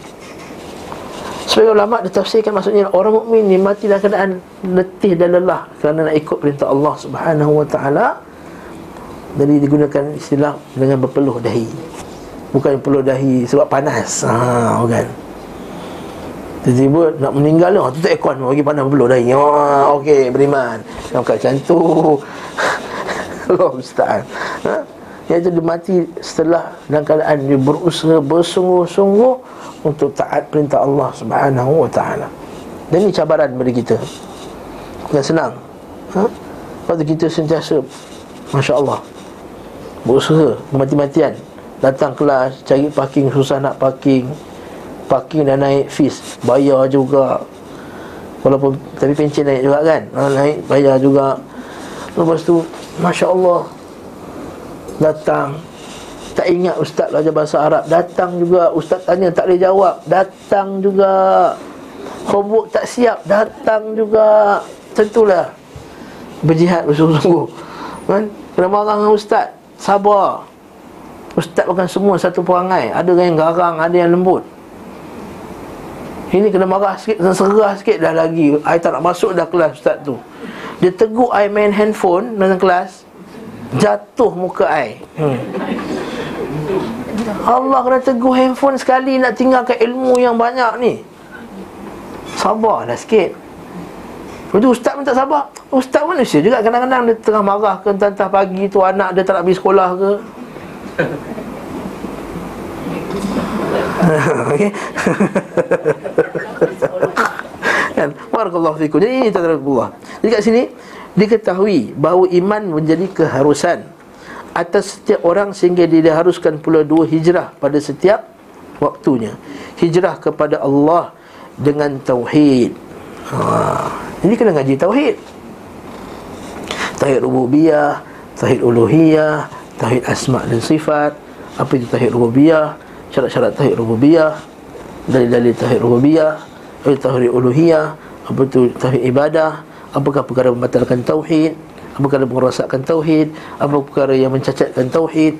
Sebagai ulama ditafsirkan maksudnya orang mukmin ni mati dalam keadaan letih dan lelah kerana nak ikut perintah Allah Subhanahu wa taala. Jadi digunakan istilah dengan berpeluh dahi. Bukan berpeluh dahi sebab panas. Ha, bukan. Tiba-tiba nak meninggal lah. Tutup aircon Bagi pandang berbelur dah. Ya okey beriman. Yang kat macam tu. Allah Ustaz ha? Yang itu dia mati setelah Dalam keadaan dia berusaha Bersungguh-sungguh Untuk taat perintah Allah Subhanahu wa ta'ala. Dan ini cabaran bagi kita. Bukan senang. Ha? Waktu kita sentiasa Masya Allah Berusaha Mati-matian Datang kelas Cari parking Susah nak parking parking dah naik fees. Bayar juga. Walaupun Tapi pencen naik juga kan? Ha, Naik bayar juga. Lepas tu Masya Allah Datang. Tak ingat ustaz belajar bahasa Arab. Datang juga. Ustaz tanya tak boleh jawab. Datang juga. Homework tak siap. Datang juga. Tentulah. Berjihad bersungguh-sungguh. Kan? Kena marah dengan ustaz. Sabar. Ustaz bukan semua satu perangai. Ada yang garang Ada yang lembut ini kena marah sikit Dan serah sikit dah lagi. I tak nak masuk dah kelas ustaz tu. Dia tegur I main handphone dalam kelas Jatuh muka I. Hmm. Allah kena tegur handphone sekali Nak tinggalkan ilmu yang banyak ni. Sabarlah sikit. Lepas tu ustaz pun tak sabar. Ustaz manusia juga kadang-kadang Dia tengah marah ke Entah-entah pagi tu Anak dia tak nak pergi sekolah ke Okey. kan? Barakallahu fikum. Jadi ini tanda Allah. Jadi kat sini diketahui bahawa iman menjadi keharusan atas setiap orang sehingga dia diharuskan pula dua hijrah pada setiap waktunya. Hijrah kepada Allah dengan tauhid. Ha. Jadi kena ngaji tauhid. Tauhid rububiyah, tauhid uluhiyah, tauhid asma dan sifat. Apa itu tauhid rububiyah? Syarat-syarat tauhid rububiyah dalil-dalil tauhid rububiyah tauhid uluhiyah apa itu tauhid ibadah apakah perkara membatalkan tauhid apa perkara merosakkan tauhid apa perkara yang mencacatkan tauhid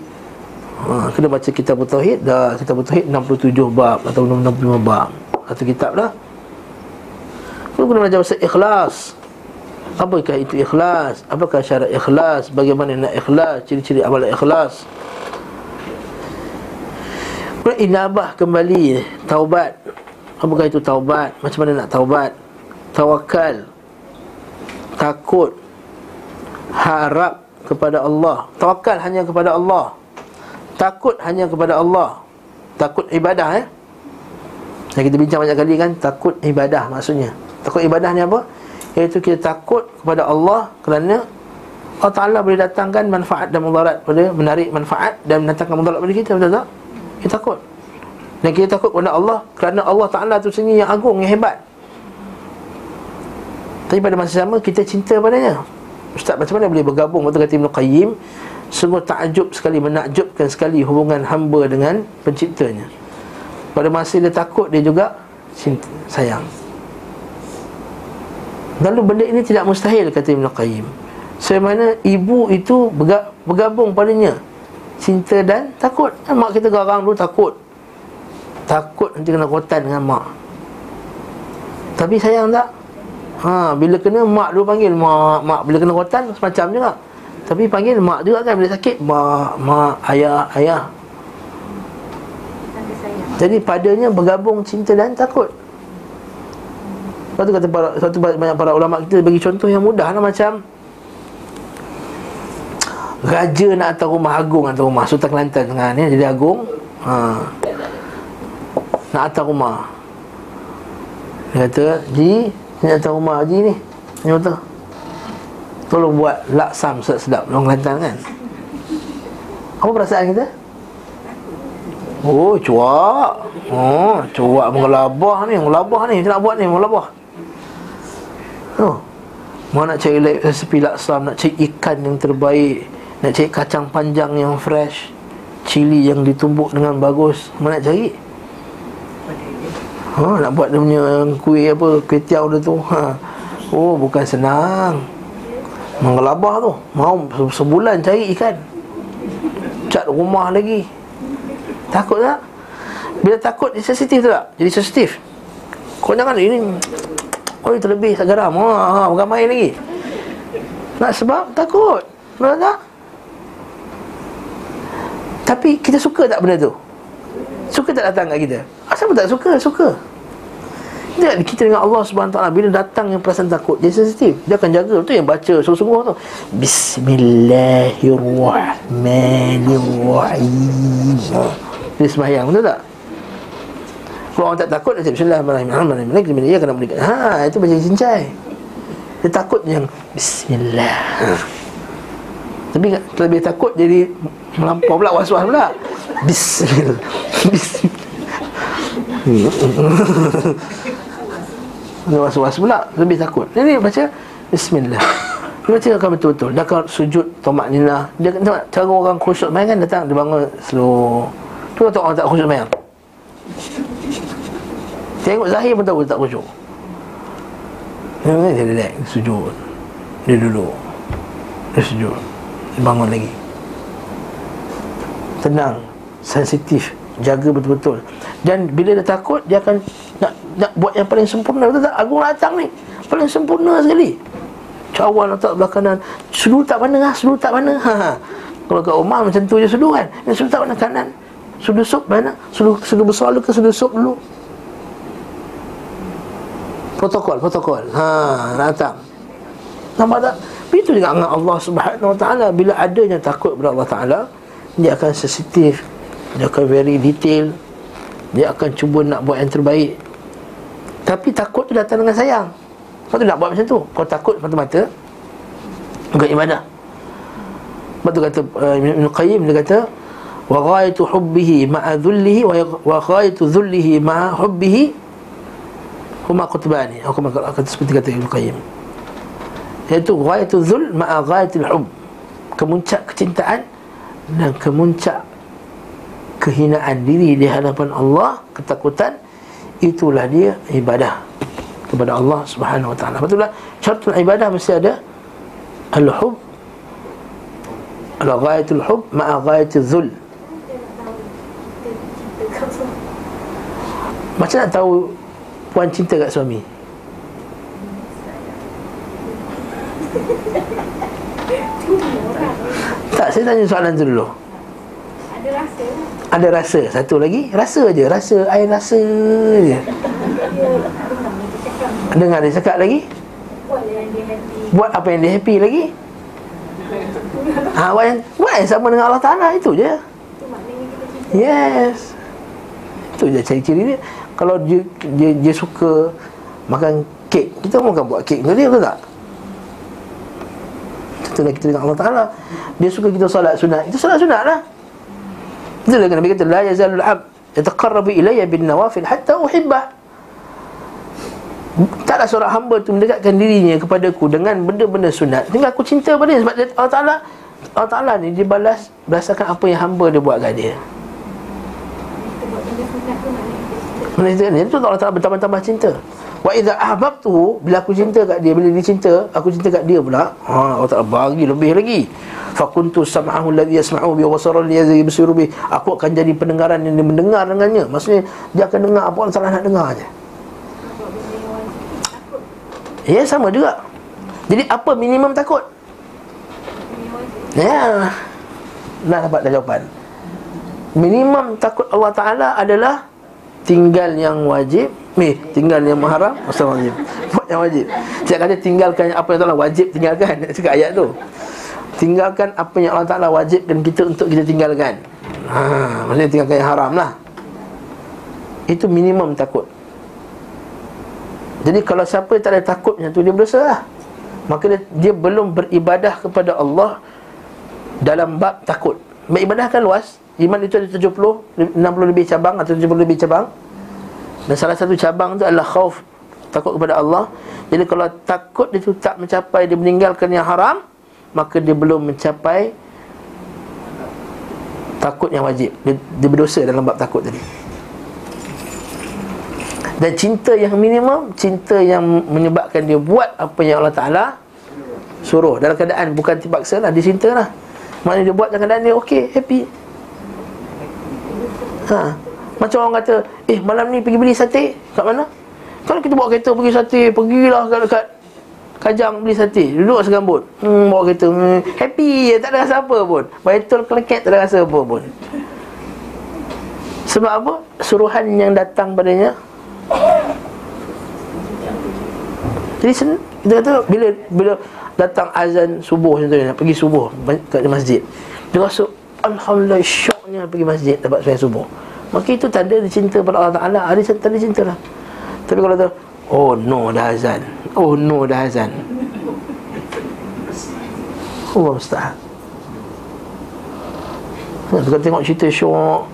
ha, kena baca kitab tauhid dah kitab tauhid 67 bab atau 65 bab satu kitab dah Lalu kena belajar pasal ikhlas Apakah itu ikhlas? Apakah syarat ikhlas? Bagaimana nak ikhlas? Ciri-ciri amalan ikhlas Kemudian inabah kembali. Taubat. Apakah itu taubat? Macam mana nak taubat? Tawakal. Takut. Harap kepada Allah. Tawakal hanya kepada Allah. Takut hanya kepada Allah. Takut ibadah eh? Yang kita bincang banyak kali kan Takut ibadah maksudnya. Takut ibadah ni apa? Iaitu kita takut kepada Allah Kerana Allah Ta'ala boleh datangkan manfaat dan mudarat pada Menarik manfaat dan mendatangkan mudarat pada kita Betul tak? Kita takut. Dan kita takut kepada Allah Kerana Allah Ta'ala tu sendiri yang agung, yang hebat. Tapi pada masa sama kita cinta padanya. Ustaz macam mana boleh bergabung? Waktu kata Ibn Qayyim Sungguh takjub sekali, menakjubkan sekali Hubungan hamba dengan penciptanya. Pada masa dia takut Dia juga cinta, sayang. Lalu benda ini tidak mustahil Kata Ibn Qayyim. Sebagaimana ibu itu bergabung padanya cinta dan takut Mak kita garang dulu takut Takut nanti kena kotan dengan mak Tapi sayang tak? Ha, bila kena mak dulu panggil mak, mak bila kena kotan semacam juga. Tapi panggil mak juga kan bila sakit mak, mak, ayah, ayah. Jadi padanya bergabung cinta dan takut. Lepas tu kata para, satu banyak para ulama kita bagi contoh yang mudah lah macam Raja nak atas rumah agung atas rumah Sultan Kelantan tengah ni jadi agung. Ha. Nak atas rumah. Dia kata Ji Ni atas rumah Ji ni. Ni kata Tolong buat laksam sedap-sedap Orang Kelantan kan? Apa perasaan kita? Oh cuak. Oh cuak mengelabah ni Mengelabah ni. Macam nak buat ni Mengelabah. Oh. Mau nak cari resepi laksam Nak cari ikan yang terbaik nak cari kacang panjang yang fresh Cili yang ditumbuk dengan bagus Mana nak cari? Ha, nak buat dia punya kuih apa Kuih tiaw dia tu ha. Oh bukan senang Mengelabah tu Mau sebulan cari ikan Cat rumah lagi Takut tak? Bila takut dia sensitif tak? Jadi sensitif Kau jangan ini Oh itu lebih garam ha, ha, Bukan main lagi Nak sebab takut Betul tak? Tapi kita suka tak benda tu? Suka tak datang kat kita? Asal pun tak suka? Suka. Dia, kita dengan Allah SWT Bila datang yang perasaan takut Dia sensitif. Dia akan jaga. Itu yang baca sungguh-sungguh tu. Bismillahirrahmanirrahim. Dia sembahyang Betul tak? Kalau orang tak takut Dia Bismillahirrahmanirrahim. Dia kena berikan Ha, itu macam cincai. Dia takut yang Bismillah Tapi lebih takut jadi Melampau pula was-was pula. Bismillah. Bismillah. Was-was pula Lebih takut. Jadi baca Bismillah. Dia baca akan betul-betul. Dia akan sujud Tomak nina Dia tengok cara orang khusyuk main kan Datang dia bangun slow. Tu kata orang tak khusyuk main. Tengok Zahir pun tahu dia tak khusyuk. Dia, relax sujud. Dia duduk. Dia sujud bangun lagi. Tenang Sensitif Jaga betul-betul. Dan bila dia takut Dia akan Nak nak buat yang paling sempurna. Betul tak? Agung datang ni. Paling sempurna sekali. Cawan letak belah kanan. Sudut tak mana lah Sudut tak mana. Ha, ha. Kalau kat rumah macam tu je sudut kan? Yang sudut tak mana kanan. Sudut sup mana? Sudut, sudut besar dulu ke sudut sup dulu? Protokol Protokol. Ha, Datang. Nampak tak? Begitu juga dengan Allah Subhanahu Wa Taala. Bila adanya takut kepada Allah Taala dia akan sensitif dia akan very detail dia akan cuba nak buat yang terbaik. Tapi takut tu datang dengan sayang. Kau tu nak buat macam tu. Kau takut mata-mata bukan ibadah. Sebab tu kata uh, Ibn Qayyim dia kata wa ghaitu hubbihi ma'a dhullihi wa ghaitu dhullihi ma'a hubbihi huma qutbani. Aku kata seperti kata Ibn Qayyim iaitu ghaitu dhul ma'a ghaitil hub kemuncak kecintaan dan kemuncak kehinaan diri di hadapan Allah ketakutan itulah dia ibadah kepada Allah Subhanahu wa taala. Betullah syarat ibadah mesti ada al-hub al-ghayatul hub ma'a ghayatul dhul. Macam nak tahu puan cinta kat suami? Tak, saya tanya soalan tu dulu. Ada rasa. Ada rasa. Satu lagi, rasa je. Rasa, air rasa je. Dengar dia cakap lagi. buat apa yang dia happy lagi. Ha, buat, yang, buat yang sama dengan Allah Ta'ala. Itu je. Yes. Itu je ciri-ciri dia. Kalau dia, dia, dia suka makan kek, kita pun akan buat kek dia, betul tak? Itulah kita dengan Allah Ta'ala. Dia suka kita solat sunat. Itu solat sunat lah. Itulah Nabi kata La yazalul ab Yataqarrabu ilayya bin nawafil Hatta uhibbah Taklah seorang hamba tu mendekatkan dirinya kepadaku Dengan benda-benda sunat. Hingga aku cinta pada dia. Sebab Allah Ta'ala Allah Ta'ala ni dia balas Berdasarkan apa yang hamba dia buat kat dia. Cinta. Mana kita ni Itu Allah Ta'ala bertambah-tambah cinta Wa idza ahbabtuhu bila aku cinta kat dia bila dia cinta aku cinta kat dia pula ha Allah Taala bagi lebih lagi. Fa kuntu sam'ahu alladhi yasma'u bi wa basara alladhi yubsiru bi. Aku akan jadi pendengaran yang dia mendengar dengannya. Maksudnya dia akan dengar apa Allah Taala nak dengar yang. Takut. ya sama juga. Jadi apa minimum takut? Yang ya. Nak dapat jawapan. Minimum takut Allah Taala adalah tinggal yang wajib ni tinggal yang haram masa wajib. Buat yang wajib. Saya kata tinggalkan apa yang Allah wajib tinggalkan. Cakap ayat tu. Tinggalkan apa yang Allah Taala wajibkan kita untuk kita tinggalkan. Ha maksudnya tinggalkan yang haram lah. Itu minimum takut. Jadi kalau siapa yang tak ada takutnya tu dia berdosa lah. Maka dia, dia belum beribadah kepada Allah dalam bab takut. Beribadah kan luas Iman itu ada 70 60 lebih cabang Atau 70 lebih cabang. Dan salah satu cabang tu adalah khauf Takut kepada Allah. Jadi kalau takut dia tu tak mencapai Dia meninggalkan yang haram Maka dia belum mencapai Takut yang wajib. Dia, dia berdosa dalam bab takut tadi. Dan cinta yang minimum Cinta yang menyebabkan dia buat Apa yang Allah Ta'ala Suruh. Dalam keadaan bukan dipaksa lah Dia cinta lah. Maknanya dia buat dalam keadaan dia okey, happy Ha. Macam orang kata, eh malam ni pergi beli sate kat mana? Kalau kita bawa kereta pergi sate, pergilah kat dekat Kajang beli sate, duduk segambut. Hmm, bawa kereta, hmm, happy je, tak ada rasa apa pun. Baitul keleket tak ada rasa apa pun. Sebab apa? Suruhan yang datang padanya Jadi kita kata bila bila datang azan subuh contohnya pergi subuh kat masjid. Dia rasa alhamdulillah syoknya pergi masjid dapat sembahyang subuh. Maka itu tanda cinta pada Allah Taala. Ada tanda cinta lah. Tapi kalau tu oh no dah azan. Oh no dah azan. Allah tu kan tengok cerita syok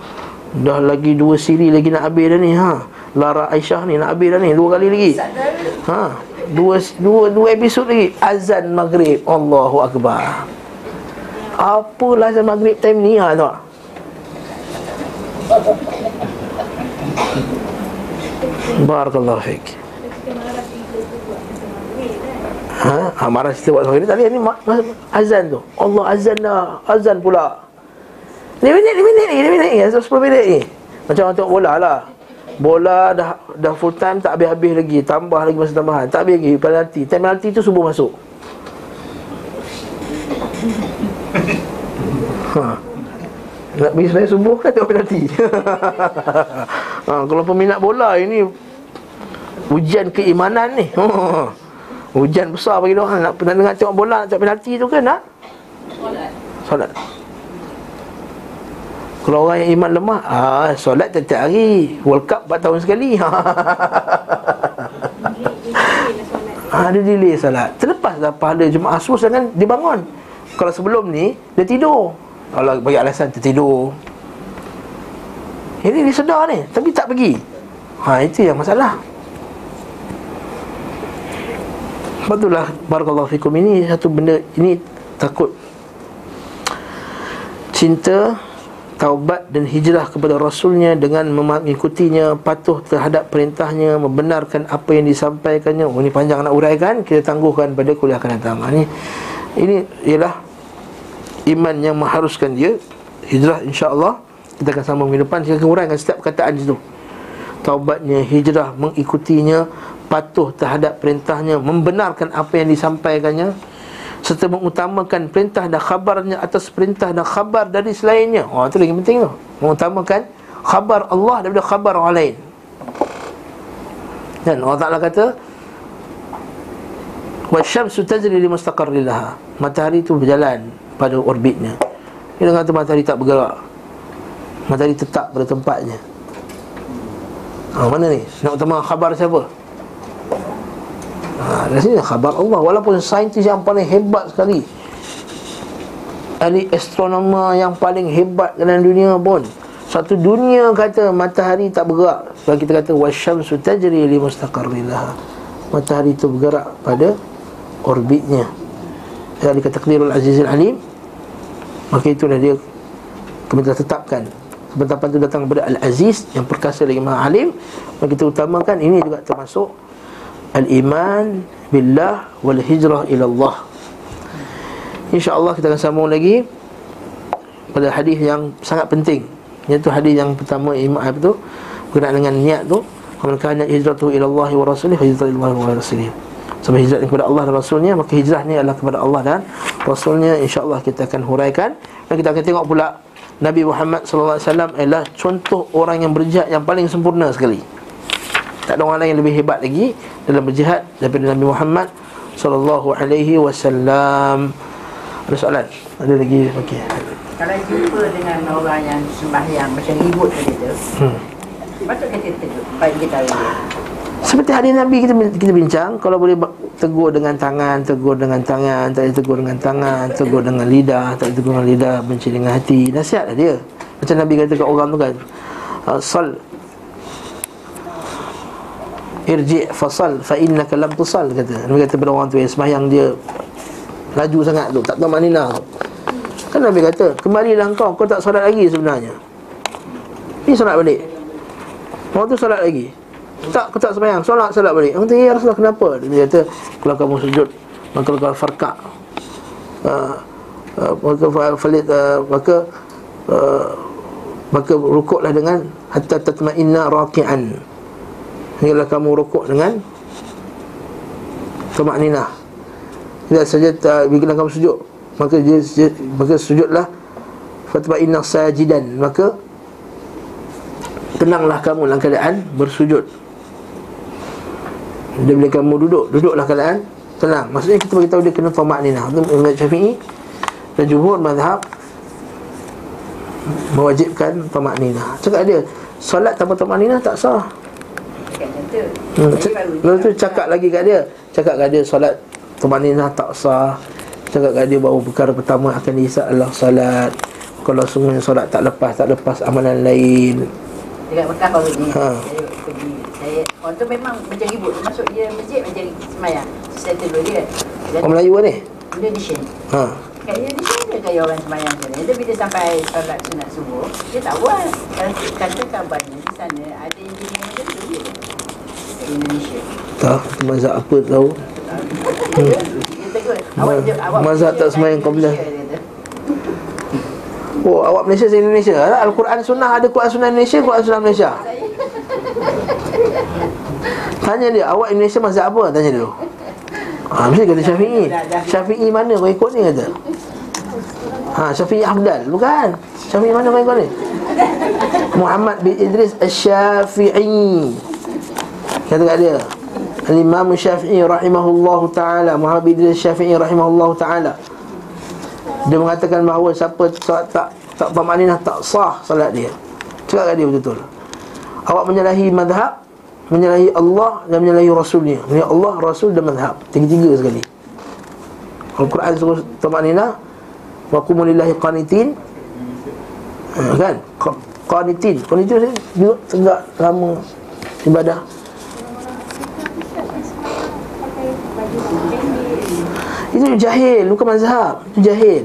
Dah lagi dua siri lagi nak habis dah ni ha. Lara Aisyah ni nak habis dah ni Dua kali lagi Ha, dua dua dua episod lagi azan maghrib. Allahu akbar. Apalah azan maghrib time ni ha tu. Barakallahu fiik. Kita. Ha, ha marah cerita buat maghrib tadi ni azan tu. Allah azan dah, azan pula. Ni minit, ni minit ni, ni minit ni, 10 minit ni. Macam orang tengok bola lah. Bola dah dah full time tak habis-habis lagi, tambah lagi masa tambahan. Tak habis lagi penalti. Time penalti tu subuh masuk. Ha. Nak pergi sebenarnya subuh kan tengok penalti. ha, kalau peminat bola ini ujian keimanan ni. Ha. Hujan besar bagi orang nak nak dengar tengok bola nak tengok penalti tu kan nak? Solat. Solat. Kalau orang yang iman lemah, ah solat setiap hari. World Cup 4 tahun sekali. Ha, dia delay solat. Terlepas dah pahala Jumaat Asur jangan dia bangun. Kalau sebelum ni dia tidur. Kalau bagi alasan tertidur. Ini dia sedar ni tapi tak pergi. Ha itu yang masalah. Betullah barakallahu fikum ini satu benda ini takut cinta taubat dan hijrah kepada rasulnya dengan mengikutinya patuh terhadap perintahnya membenarkan apa yang disampaikannya oh ini panjang nak uraikan kita tangguhkan pada kuliah akan datang Ha, ini ini ialah iman yang mengharuskan dia hijrah insya-Allah kita akan sambung minggu depan akan uraikan setiap perkataan itu taubatnya hijrah mengikutinya patuh terhadap perintahnya membenarkan apa yang disampaikannya serta mengutamakan perintah dan khabarnya atas perintah dan khabar dari selainnya. Oh itu lagi penting tu. Mengutamakan khabar Allah daripada khabar orang lain. Dan Allah Taala kata Wasyamsu tajri li mustaqarrin laha. Matahari itu berjalan pada orbitnya. Dia kata matahari tak bergerak. Matahari tetap pada tempatnya. Ha, mana ni? Nak utama khabar siapa? Ha, dari sini khabar Allah Walaupun saintis yang paling hebat sekali Ahli astronomer yang paling hebat dalam dunia pun Satu dunia kata matahari tak bergerak Sebab kita kata Wasyamsu tajri li mustaqarrilaha Matahari itu bergerak pada orbitnya Dari kata Qdirul Azizul Alim Maka itulah dia Kami telah tetapkan Penetapan itu datang kepada Al-Aziz Yang perkasa lagi Maha Alim Maka kita utamakan ini juga termasuk Al-iman billah wal hijrah ila Allah. Insya-Allah kita akan sambung lagi pada hadis yang sangat penting. Iaitu hadis yang pertama iman apa tu? Berkenaan dengan niat tu, man kana hijratuhu ila Allah wa rasulih fa hijratuhu ila Allah wa rasulih. Sebab hijrah kepada Allah dan Rasulnya Maka hijrah ni adalah kepada Allah dan Rasulnya InsyaAllah kita akan huraikan Dan kita akan tengok pula Nabi Muhammad SAW adalah contoh orang yang berjihad yang paling sempurna sekali tak ada orang lain yang lebih hebat lagi dalam berjihad daripada Nabi Muhammad sallallahu alaihi wasallam. Ada soalan? Ada lagi? Okey. Kalau jumpa dengan orang yang sembahyang macam ribut tadi tu, Hmm. patut kita tegur, bagi kita tahu. Seperti hadis Nabi kita kita bincang kalau boleh tegur dengan tangan, tegur dengan tangan, tak tegur dengan tangan, tegur dengan lidah, tak tegur dengan lidah, benci dengan hati. Nasihatlah dia. Macam Nabi kata kat orang tu kan, uh, sal irji fasal fa innaka lam tusal kata. Nabi kata pada orang tu yang sembahyang dia laju sangat tu, tak tahu maknina tu. Kan Nabi kata, kembalilah kau, kau tak solat lagi sebenarnya. Ni solat balik. Orang tu solat lagi. Tak, aku tak sembahyang. Solat, solat balik. Orang kata, ya Rasulullah kenapa? Dia kata, kalau kamu sujud, maka kau farka. Uh, uh, maka fa- falit uh, maka uh, maka rukuklah dengan hatta tatma'inna raki'an. Hinggalah kamu rukuk dengan Tumakninah Tidak saja tak, Bila kamu sujud Maka dia, maka sujudlah Fatba inna sajidan Maka Tenanglah kamu dalam keadaan bersujud Dan bila kamu duduk Duduklah keadaan tenang. Maksudnya kita beritahu dia kena tumakninah Itu Imam Syafi'i Dan jumhur mazhab Mewajibkan tumakninah Cakap dia Solat tanpa tumakninah tak sah. Hmm, c- Lepas tu cakap lagi kat dia. Cakap kat dia solat Tumaninah tak sah. Cakap kat dia bahawa perkara pertama akan dihisap adalah solat. Kalau semuanya solat tak lepas Tak lepas amalan lain. Dekat Mekah baru ni. Ha. Orang tu memang macam ribut. Masuk dia masjid macam semayang. Settle dulu dia Orang Melayu ni? Indonesian Ha. Kat Indonesia dia kaya orang semayang sana Dia bila sampai solat sunat subuh Dia tak buat. Kata kabarnya di sana Ada engineer macam tu dia Indonesia. Tak mazhab apa tahu? Dia awak, Ma- mazhab tak semayang dia kata. Oh awak Malaysia saya Indonesia. Al-Quran Sunnah ada Quran Sunnah Indonesia Quran Sunnah Malaysia Tanya dia awak Indonesia mazhab apa? Tanya dia. Ha, mesti kata Syafi'i. Syafi'i mana kau ikut ni kata. Ha, Syafi'i Afdal Bukan. Syafi'i mana kau ikut ni? Muhammad bin Idris Al-Syafi'i Kata kat dia. Al-Imam Syafi'i rahimahullahu ta'ala. Muhammad bin Idris Syafi'i rahimahullahu ta'ala. Dia mengatakan bahawa Siapa tak tak, tak bermakninah tak sah salat dia. Cakap kat dia betul-betul Awak menyalahi madhab Menyalahi Allah dan menyalahi Rasulnya. Menyalahi Allah, Rasul dan madhab. Tiga-tiga sekali. Al-Quran suruh bermakninah Wa kumulillahi qanitin. Ha, Kan? Qa- Qanitin. Qanitin maksudnya duduk tegak lama Ibadah. Itu jahil, bukan mazhab. Itu jahil.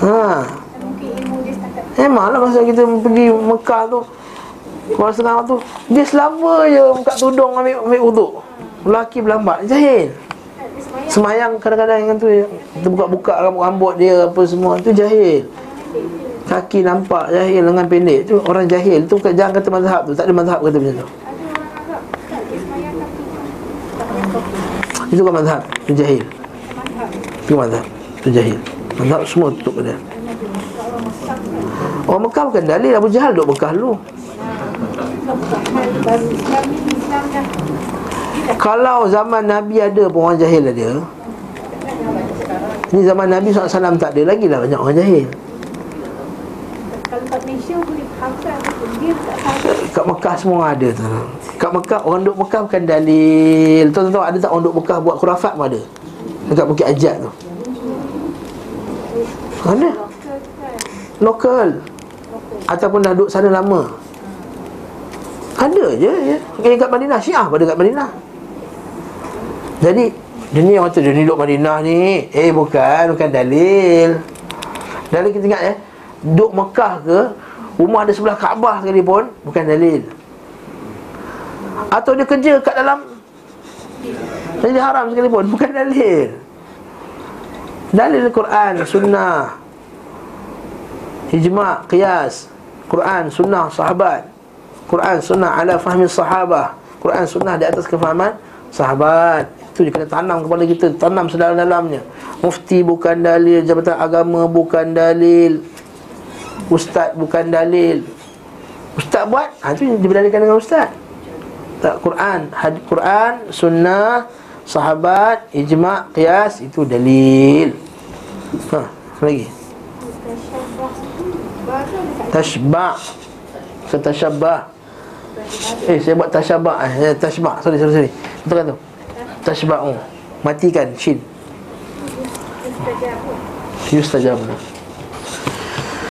Ha Mungkin ilmu dia setakat Memanglah masa kita pergi Mekah tu Orang sekarang tu Dia selama je buka tudung ambil, ambil uduk. Lelaki berlambat Jahil. Dia semayang kadang-kadang dengan tu Kita buka-buka rambut-rambut dia Apa semua Tu jahil. Kaki nampak jahil lengan pendek Tu orang jahil. Tu jangan kata mazhab tu Tak ada mazhab kata macam tu. Dia Itu bukan mazhab Tu jahil. Itu mazhab Tu jahil. Mazhab semua tutup pada kan Orang Mekah bukan dalil Abu Jahal duduk Mekah dulu. Kalau zaman Nabi ada pun orang jahil ada. Ni zaman Nabi SAW tak ada lagi lah banyak orang jahil. Kat Mekah semua ada tu Kat Mekah, orang duduk Mekah bukan dalil. Tuan-tuan ada tak orang duduk Mekah buat khurafat pun ada? Dekat Bukit Ajat tu. Kan Lokal Ataupun dah duduk sana lama. Ada je ya. Yang kat Madinah Syiah pada kat Madinah. Jadi Dia ni orang kata dia ni duduk Madinah ni Eh bukan Bukan dalil. Dalil kita ingat ya. Duduk Mekah ke Rumah ada sebelah Kaabah sekalipun Bukan dalil. Atau dia kerja kat dalam Jadi haram sekalipun Bukan dalil. Dalil Quran Sunnah Ijma' Qiyas Quran Sunnah Sahabat. Quran Sunnah Ala fahmi sahabah. Quran Sunnah di atas kefahaman Sahabat. Itu dia kena tanam kepala kita Tanam sedalam-dalamnya. Mufti bukan dalil Jabatan Agama bukan dalil. Ustaz bukan dalil. Ustaz buat ha, Itu diberdalikan dengan Ustaz. Tak Quran had, Quran Sunnah Sahabat Ijma' Qiyas Itu dalil. Ha lagi Tashba' Setasyabbah Eh saya buat tasyabbah eh, Tashba' Sorry sorry sorry. Betul kan tu? Tashba'u Matikan. Shin. Mustajab pun Yustajab